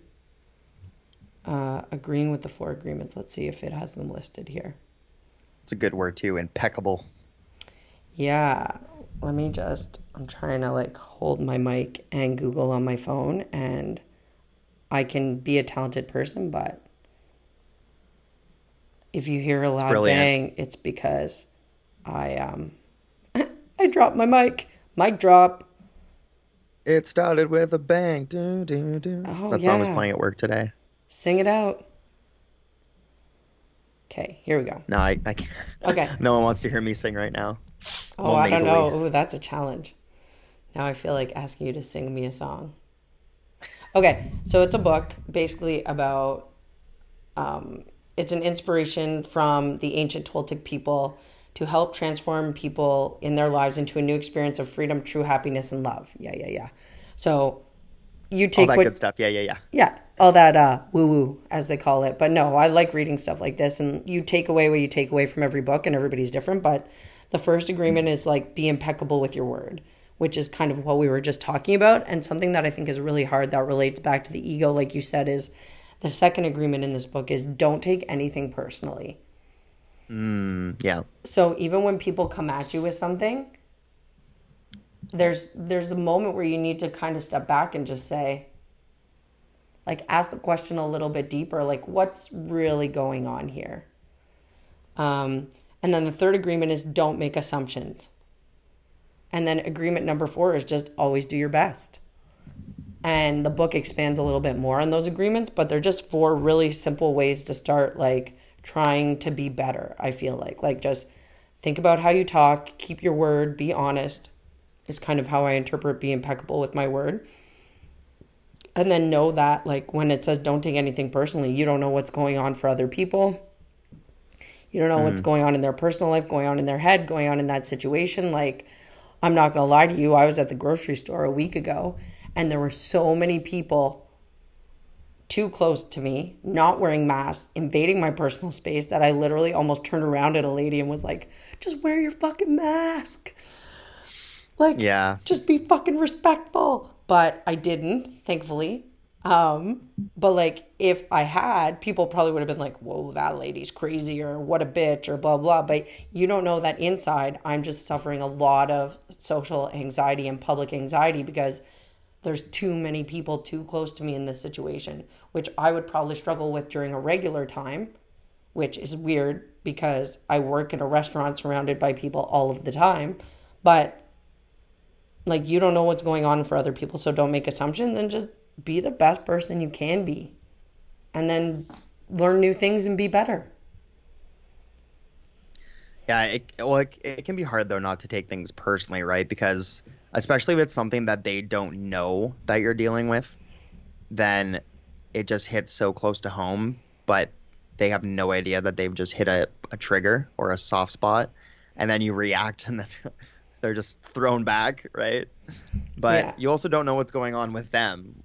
Speaker 2: Uh, agreeing with the four agreements. Let's see if it has them listed here.
Speaker 1: It's a good word too, impeccable.
Speaker 2: Yeah, let me just. I'm trying to like hold my mic and Google on my phone, and I can be a talented person, but if you hear a loud
Speaker 1: brilliant.
Speaker 2: bang, it's because I um I dropped my mic. Mic drop.
Speaker 1: It started with a bang. Do, do, do.
Speaker 2: Oh,
Speaker 1: that song was playing at work today.
Speaker 2: Sing it out. Okay, here we go.
Speaker 1: No, I, I can't.
Speaker 2: Okay.
Speaker 1: no one wants to hear me sing right now.
Speaker 2: Oh, I don't know. Ooh, that's a challenge. Now I feel like asking you to sing me a song. Okay, so it's a book basically about. Um, it's an inspiration from the ancient Toltec people to help transform people in their lives into a new experience of freedom, true happiness, and love. Yeah, yeah, yeah. So you take All
Speaker 1: that
Speaker 2: what
Speaker 1: good stuff. Yeah, yeah, yeah.
Speaker 2: yeah, all that uh, woo woo, as they call it. But no, I like reading stuff like this, and you take away what you take away from every book, and everybody's different. But the first agreement is like be impeccable with your word, which is kind of what we were just talking about, and something that I think is really hard that relates back to the ego, like you said, is the second agreement in this book is don't take anything personally.
Speaker 1: Mm, yeah.
Speaker 2: So even when people come at you with something, there's there's a moment where you need to kind of step back and just say like ask the question a little bit deeper like what's really going on here? Um, and then the third agreement is don't make assumptions. And then agreement number four is just always do your best. And the book expands a little bit more on those agreements but they're just four really simple ways to start like trying to be better i feel like. Like just think about how you talk keep your word be honest is kind of how i interpret be impeccable with my word. And then know that like when it says don't take anything personally you don't know what's going on for other people. You don't know mm. what's going on in their personal life going on in their head going on in that situation. Like i'm not gonna lie to you i was at the grocery store a week ago and there were so many people too close to me not wearing masks invading my personal space that i literally almost turned around at a lady and was like just wear your fucking mask like
Speaker 1: yeah
Speaker 2: just be fucking respectful but I didn't, thankfully. Um, but like if I had, people probably would have been like, "Whoa, that lady's crazy," or "What a bitch," or blah blah. But you don't know that inside, I'm just suffering a lot of social anxiety and public anxiety because there's too many people too close to me in this situation, which I would probably struggle with during a regular time, which is weird because I work in a restaurant surrounded by people all of the time. But like you don't know what's going on for other people so don't make assumptions and just be the best person you can be. And then learn new things and be better.
Speaker 1: Yeah it, well, it, it can be hard though not to take things personally right? Because especially if it's something that they don't know that you're dealing with then it just hits so close to home but they have no idea that they've just hit a, a trigger or a soft spot and then you react and then they're just thrown back, right? But yeah. you also don't know what's going on with them.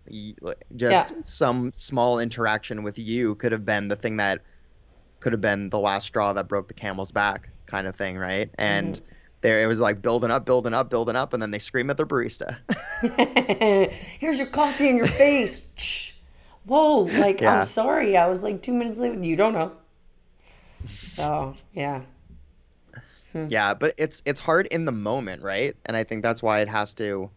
Speaker 1: Just yeah. some small interaction with you could have been the thing that could have been the last straw that broke the camel's back, kind of thing, right? And mm-hmm. there it was like building up, building up, building up, and then they scream at their barista.
Speaker 2: Here's your coffee in your face. Whoa, like yeah. I'm sorry, I was like two minutes late. You don't know. So yeah.
Speaker 1: Hmm. Yeah, but it's it's hard in the moment, right? And I think that's why it has to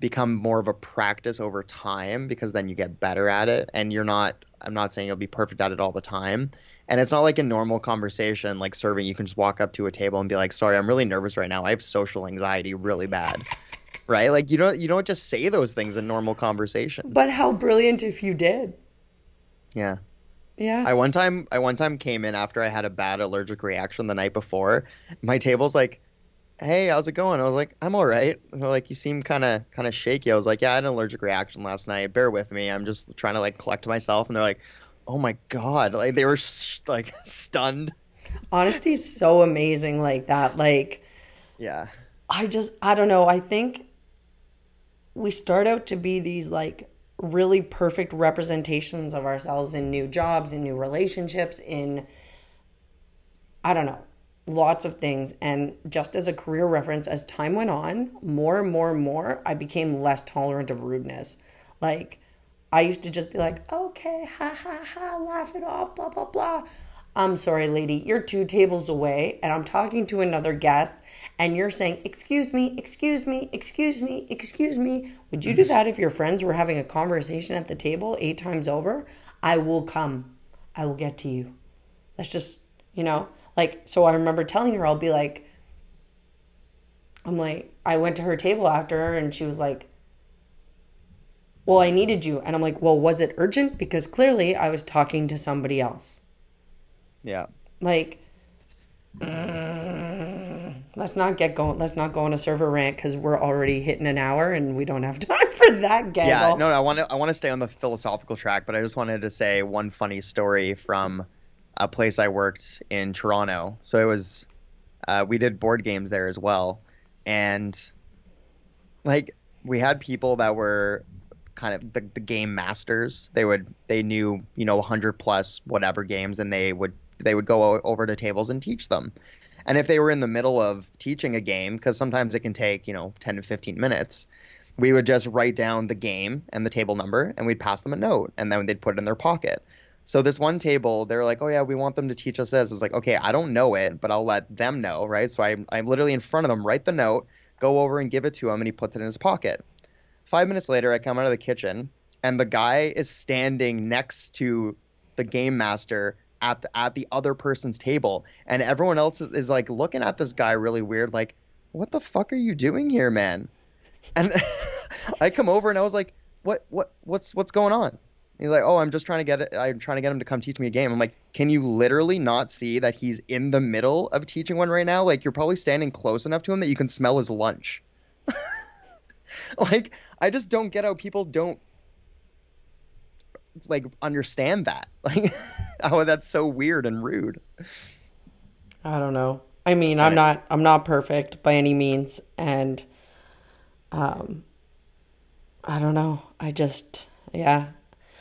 Speaker 1: become more of a practice over time because then you get better at it and you're not I'm not saying you'll be perfect at it all the time. And it's not like a normal conversation like serving you can just walk up to a table and be like, "Sorry, I'm really nervous right now. I have social anxiety really bad." right? Like you don't you don't just say those things in normal conversation.
Speaker 2: But how brilliant if you did.
Speaker 1: Yeah.
Speaker 2: Yeah.
Speaker 1: I one time I one time came in after I had a bad allergic reaction the night before. My table's like, "Hey, how's it going?" I was like, "I'm all right." they're like, "You seem kind of kind of shaky." I was like, "Yeah, I had an allergic reaction last night. Bear with me. I'm just trying to like collect myself." And they're like, "Oh my god!" Like they were sh- like stunned.
Speaker 2: Honesty is so amazing like that. Like,
Speaker 1: yeah.
Speaker 2: I just I don't know. I think we start out to be these like really perfect representations of ourselves in new jobs, in new relationships, in I don't know, lots of things. And just as a career reference, as time went on, more and more and more, I became less tolerant of rudeness. Like, I used to just be like, okay, ha ha ha, laugh it off, blah, blah, blah. I'm sorry, lady, you're two tables away and I'm talking to another guest and you're saying, Excuse me, excuse me, excuse me, excuse me. Would you do mm-hmm. that if your friends were having a conversation at the table eight times over? I will come. I will get to you. That's just, you know, like, so I remember telling her, I'll be like, I'm like, I went to her table after her and she was like, Well, I needed you. And I'm like, Well, was it urgent? Because clearly I was talking to somebody else.
Speaker 1: Yeah.
Speaker 2: Like, mm, let's not get going. Let's not go on a server rant because we're already hitting an hour and we don't have time for that. Gaggle.
Speaker 1: Yeah, no, no, I want to. I want to stay on the philosophical track, but I just wanted to say one funny story from a place I worked in Toronto. So it was, uh, we did board games there as well, and like we had people that were kind of the, the game masters. They would they knew you know 100 plus whatever games, and they would they would go over to tables and teach them. And if they were in the middle of teaching a game, because sometimes it can take, you know, 10 to 15 minutes, we would just write down the game and the table number and we'd pass them a note and then they'd put it in their pocket. So this one table, they're like, oh yeah, we want them to teach us this. It's like, okay, I don't know it, but I'll let them know, right? So I'm, I'm literally in front of them, write the note, go over and give it to him, and he puts it in his pocket. Five minutes later, I come out of the kitchen, and the guy is standing next to the game master at the, at the other person's table, and everyone else is, is like looking at this guy really weird, like, what the fuck are you doing here, man? And I come over and I was like, what what what's what's going on? He's like, oh, I'm just trying to get it. I'm trying to get him to come teach me a game. I'm like, can you literally not see that he's in the middle of teaching one right now? Like, you're probably standing close enough to him that you can smell his lunch. like I just don't get how people don't like understand that. Like how that's so weird and rude.
Speaker 2: I don't know. I mean, I'm not I'm not perfect by any means and um I don't know. I just yeah.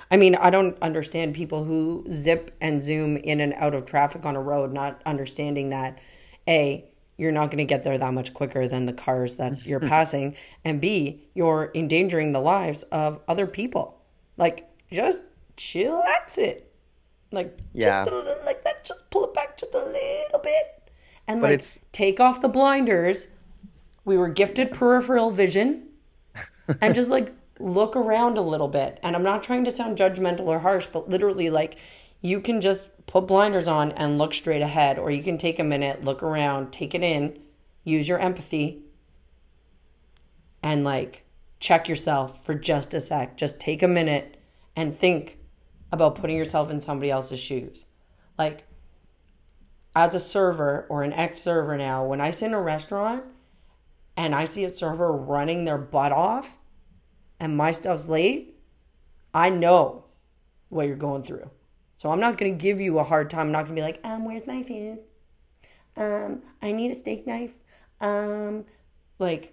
Speaker 2: I mean, I don't understand people who zip and zoom in and out of traffic on a road not understanding that A, you're not going to get there that much quicker than the cars that you're passing and B, you're endangering the lives of other people. Like just chillax it. Like
Speaker 1: Yeah.
Speaker 2: just a little like that just pull it back just a little bit and
Speaker 1: But
Speaker 2: like
Speaker 1: it's-
Speaker 2: take off the blinders. We were gifted peripheral vision and just like look around a little bit. And I'm not trying to sound judgmental or harsh, but literally like you can just put blinders on and look straight ahead or you can take a minute, look around, take it in, use your empathy and like check yourself for just a sec. Just take a minute and think about putting yourself in somebody else's shoes. Like as a server or an ex server now, when I sit in a restaurant and I see a server running their butt off and my stuff's late, I know what you're going through. So I'm not going to give you a hard time. I'm not going to be like, um, where's my food? Um, I need a steak knife. Um, like,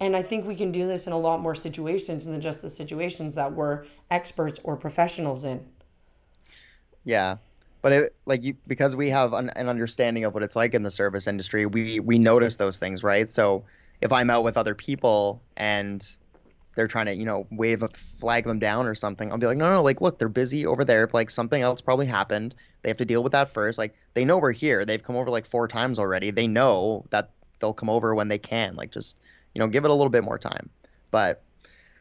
Speaker 2: and I think we can do this in a lot more situations than just the situations that we're experts or professionals in.
Speaker 1: Yeah. But it, like you, because we have an, an understanding of what it's like in the service industry, we we notice those things, right? So if I'm out with other people and they're trying to, you know, wave a flag them down or something, I'll be like, no, no, like, look, they're busy over there. Like something else probably happened. They have to deal with that first. Like they know we're here. They've come over like four times already. They know that they'll come over when they can. Like just, you know, give it a little bit more time. But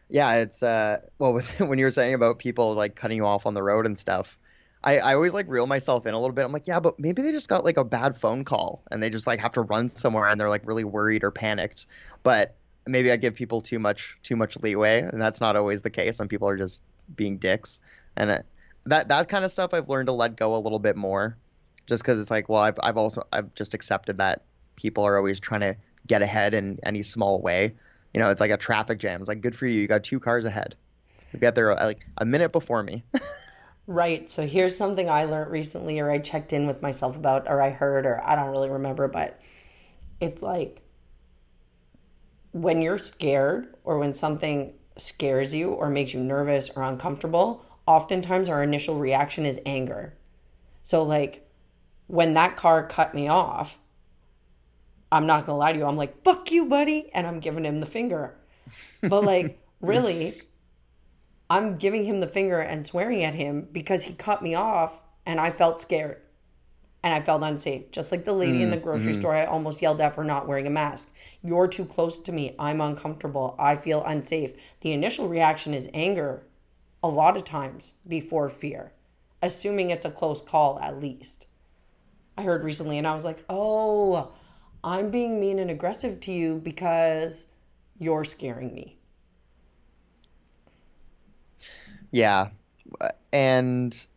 Speaker 1: yeah, it's uh, well, with, when you were saying about people like cutting you off on the road and stuff. I, I always like reel myself in a little bit. I'm like, yeah, but maybe they just got like a bad phone call and they just like have to run somewhere and they're like really worried or panicked. But maybe I give people too much too much leeway, and that's not always the case. Some people are just being dicks, and it, that that kind of stuff I've learned to let go a little bit more, just because it's like, well, I've I've also I've just accepted that people are always trying to get ahead in any small way. You know, it's like a traffic jam. It's like good for you. You got two cars ahead. You get there like a minute before me.
Speaker 2: Right. So here's something I learned recently, or I checked in with myself about, or I heard, or I don't really remember, but it's like when you're scared or when something scares you or makes you nervous or uncomfortable, oftentimes our initial reaction is anger. So, like, when that car cut me off, I'm not gonna lie to you, I'm like, fuck you, buddy. And I'm giving him the finger. But, like, really, I'm giving him the finger and swearing at him because he cut me off and I felt scared and I felt unsafe. Just like the lady in the mm, grocery mm-hmm. store I almost yelled at for not wearing a mask. You're too close to me. I'm uncomfortable. I feel unsafe. The initial reaction is anger a lot of times before fear, assuming it's a close call at least. I heard recently and I was like, oh, I'm being mean and aggressive to you because you're scaring me.
Speaker 1: Yeah, and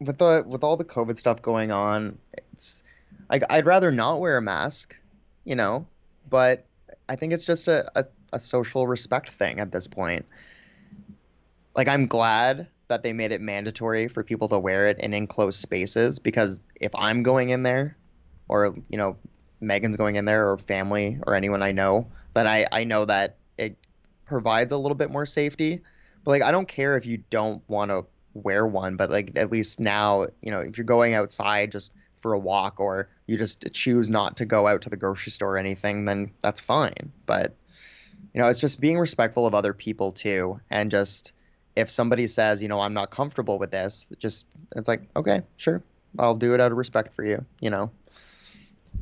Speaker 1: with the with all the COVID stuff going on, it's like I'd rather not wear a mask, you know, but I think it's just a, a, a social respect thing at this point. Like I'm glad that they made it mandatory for people to wear it in enclosed spaces because if I'm going in there, or you know, Megan's going in there, or family, or anyone I know, then I I know that it provides a little bit more safety. But like I don't care if you don't want to wear one, but like at least now, you know, if you're going outside just for a walk or you just choose not to go out to the grocery store or anything, then that's fine. But you know, it's just being respectful of other people too and just if somebody says, you know, I'm not comfortable with this, just it's like, okay, sure. I'll do it out of respect for you, you know.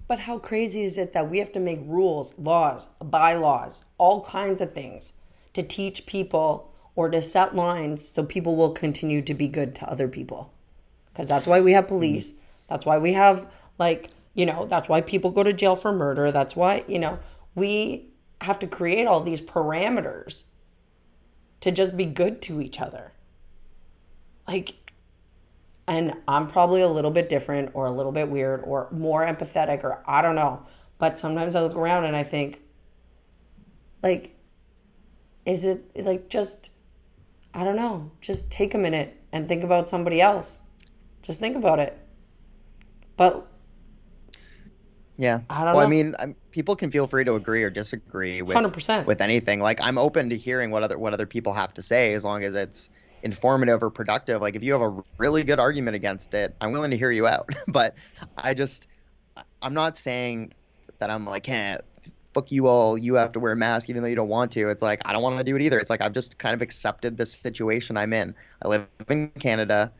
Speaker 2: But how crazy is it that we have to make rules, laws, bylaws, all kinds of things to teach people or to set lines so people will continue to be good to other people? Because that's why we have police. That's why we have, like, you know, that's why people go to jail for murder. That's why, you know, we have to create all these parameters to just be good to each other. Like, and I'm probably a little bit different or a little bit weird or more empathetic or I don't know. But sometimes I look around and I think, Like, is it like just, I don't know, just take a minute and think about somebody else. Just think about it. But
Speaker 1: Yeah.
Speaker 2: I don't
Speaker 1: well, I mean, I'm, people can feel free to agree or disagree with
Speaker 2: 100%.
Speaker 1: with anything. Like, I'm open to hearing what other what other people have to say as long as it's informative or productive. Like, if you have a really good argument against it, I'm willing to hear you out. but I just, I'm not saying that I'm like, hey, fuck you all. You have to wear a mask even though you don't want to. It's like I don't want to do it either. It's like I've just kind of accepted the situation I'm in. I live in Canada.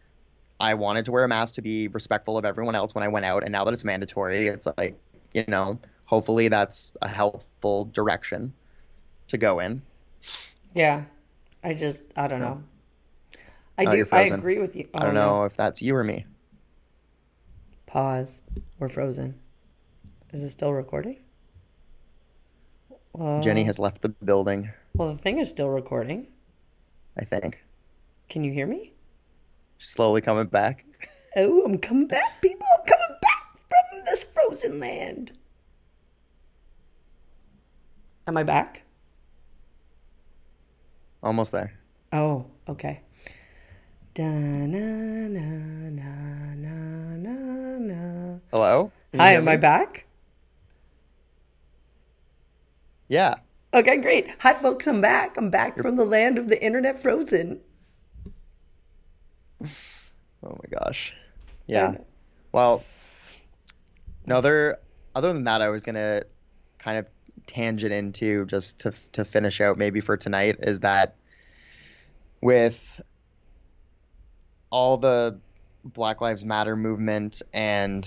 Speaker 1: I wanted to wear a mask to be respectful of everyone else when I went out, and now that it's mandatory, it's like, you know, hopefully that's a helpful direction to go in.
Speaker 2: yeah, I just, I don't know. I
Speaker 1: Oh,
Speaker 2: do, I agree with you.
Speaker 1: I don't
Speaker 2: Oh, no.
Speaker 1: know if that's you or me.
Speaker 2: Pause. We're frozen. Is it still recording? Well,
Speaker 1: Jennie has left the building,
Speaker 2: well, the thing is still recording.
Speaker 1: I think.
Speaker 2: Can you hear me?
Speaker 1: She's slowly coming back.
Speaker 2: Oh, I'm coming back, people. I'm coming back from this frozen land. Am I back?
Speaker 1: Almost there.
Speaker 2: Oh, okay. Da na na na na na na.
Speaker 1: Hello?
Speaker 2: Hi, am I back?
Speaker 1: Yeah.
Speaker 2: Okay, great. Hi, folks. I'm back. I'm back from the land of the internet frozen.
Speaker 1: Oh my gosh. Yeah. Well, no, there. Other than that, I was gonna kind of tangent into just to to finish out maybe for tonight is that with all the Black Lives Matter movement and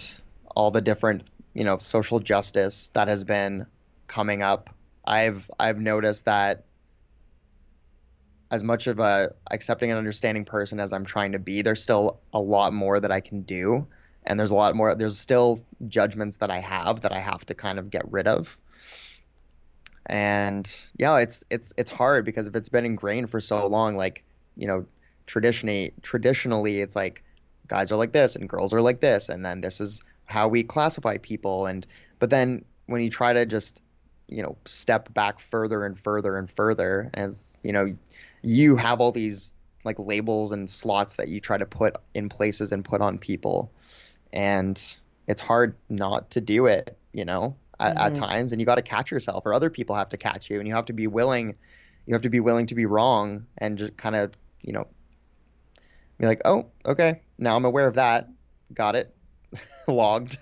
Speaker 1: all the different you know social justice that has been coming up, I've I've noticed that as much of a accepting and understanding person as I'm trying to be, there's still a lot more that I can do. And there's a lot more there's still judgments that I have that I have to kind of get rid of. And yeah, it's it's it's hard because if it's been ingrained for so long, like, you know, traditionally traditionally it's like guys are like this and girls are like this and then this is how we classify people and but then when you try to just you know step back further and further and further as you know you have all these like labels and slots that you try to put in places and put on people and it's hard not to do it you know at, at mm-hmm. times and you got to catch yourself or other people have to catch you and you have to be willing you have to be willing to be wrong and just kind of you know be like oh okay now i'm aware of that got it logged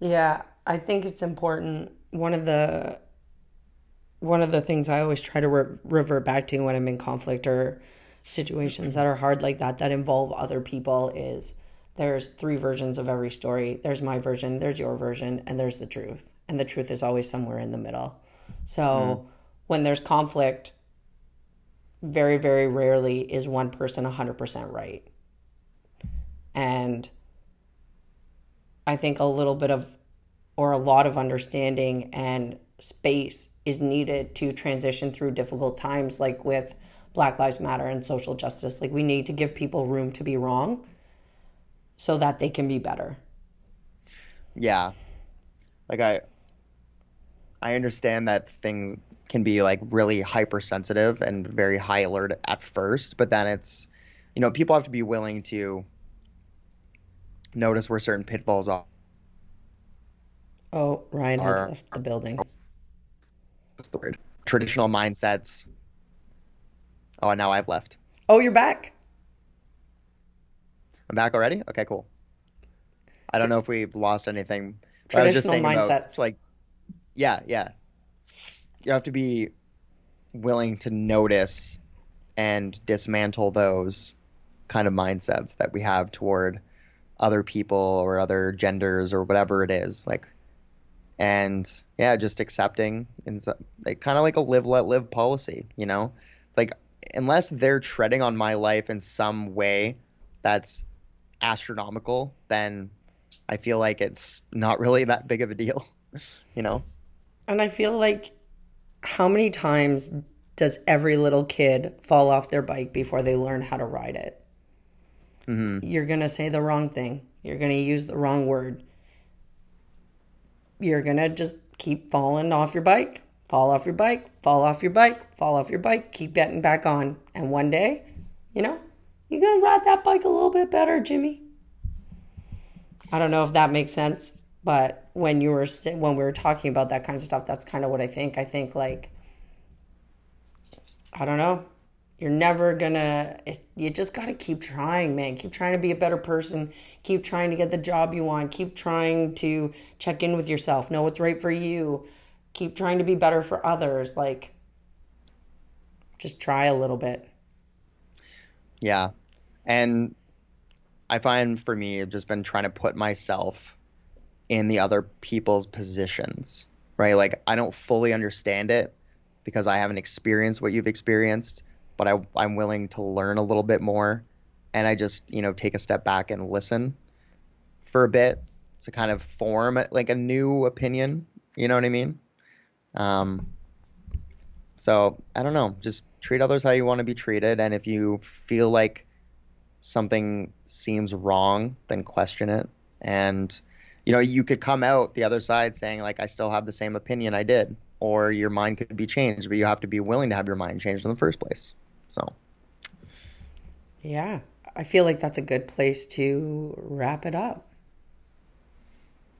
Speaker 2: Yeah, I think it's important. One of the one of the things I always try to re- revert back to when I'm in conflict or situations that are hard like that that involve other people is there's three versions of every story. There's my version, there's your version, and there's the truth. And the truth is always somewhere in the middle. So hmm. when there's conflict, very, very rarely is one person 100% right. And I think a little bit of, or a lot of understanding and space is needed to transition through difficult times, like with Black Lives Matter and social justice. Like, we need to give people room to be wrong so that they can be better.
Speaker 1: Yeah. Like I I understand that things can be like really hypersensitive and very high alert at first, but then it's you know, people have to be willing to notice where certain pitfalls are.
Speaker 2: Oh, Ryan has
Speaker 1: Are-
Speaker 2: left the building.
Speaker 1: What's the word? Traditional mindsets. Oh, now I've left.
Speaker 2: Oh, you're back.
Speaker 1: I'm back already? Okay, cool. I don't know if we've lost anything. but I was just
Speaker 2: Traditional
Speaker 1: about,
Speaker 2: mindsets.
Speaker 1: like, yeah, yeah. You have to be willing to notice and dismantle those kind of mindsets that we have toward other people or other genders or whatever it is. Like, and yeah, just accepting and like kind of like a live let live policy, you know? Like unless they're treading on my life in some way that's astronomical, then I feel like it's not really that big of a deal, you know?
Speaker 2: And I feel like how many times does every little kid fall off their bike before they learn how to ride it? Mm-hmm. You're going to say the wrong thing. You're going to use the wrong word. You're going to just keep falling off your bike, fall off your bike, fall off your bike, fall off your bike, keep getting back on. And one day, you know, you're going to ride that bike a little bit better, Jimmy. I don't know if that makes sense, but when you were when we were talking about that kind of stuff, that's kind of what I think. I think like I don't know. You're never gonna. You just gotta keep trying, man. Keep trying to be a better person. Keep trying to get the job you want. Keep trying to check in with yourself. Know what's right for you. Keep trying to be better for others. Like, just try a little bit.
Speaker 1: Yeah, and I find for me, I've just been trying to put myself in the other people's positions, right? Like I don't fully understand it because I haven't experienced what you've experienced, but I, I'm willing to learn a little bit more, and I just you know take a step back and listen for a bit to kind of form like a new opinion. You know what I mean? Um, so I don't know. Just treat others how you want to be treated, and if you feel like something seems wrong, then question it. And you know, you could come out the other side saying like I still have the same opinion I did, or your mind could be changed, but you have to be willing to have your mind changed in the first place. So
Speaker 2: Yeah. I feel like that's a good place to wrap it up.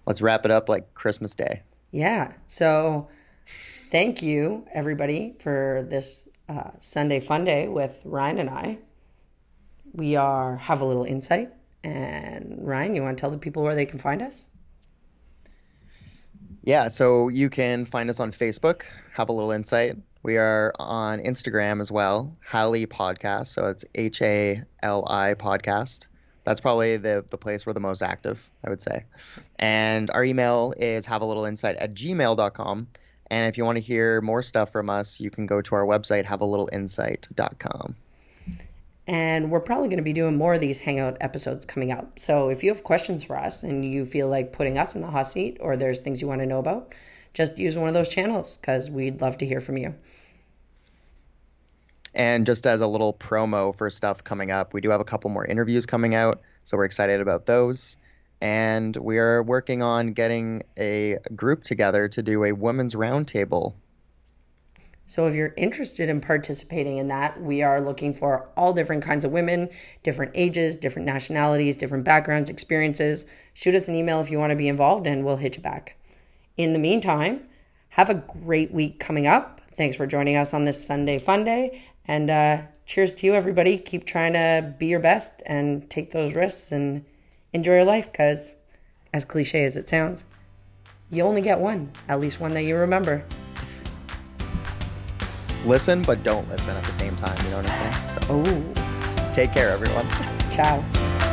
Speaker 1: Let's wrap it up like Christmas Day.
Speaker 2: Yeah. So thank you everybody for this uh, Sunday fun day with Ryan and I we are have a little insight. And Ryan, you want to tell the people where they can find us?
Speaker 1: Yeah, so you can find us on Facebook, have a little insight. We are on Instagram as well, Hali Podcast. So it's H A L I Podcast. That's probably the, the place we're the most active, I would say. And our email is have a little insight at gmail.com. And if you want to hear more stuff from us, you can go to our website, have a little insight.com.
Speaker 2: And we're probably going to be doing more of these Hangout episodes coming up. So if you have questions for us and you feel like putting us in the hot seat or there's things you want to know about, just use one of those channels because we'd love to hear from you.
Speaker 1: And just as a little promo for stuff coming up, we do have a couple more interviews coming out. So we're excited about those. And we are working on getting a group together to do a women's roundtable
Speaker 2: so if you're interested in participating in that, we are looking for all different kinds of women, different ages, different nationalities, different backgrounds, experiences. Shoot us an email if you want to be involved and we'll hit you back. In the meantime, have a great week coming up. Thanks for joining us on this Sunday fun day. And uh, cheers to you, everybody. Keep trying to be your best and take those risks and enjoy your life because, as cliche as it sounds, you only get one, at least one that you remember
Speaker 1: listen, but don't listen at the same time. You know what I'm saying?
Speaker 2: So, oh.
Speaker 1: Take care, everyone.
Speaker 2: Ciao.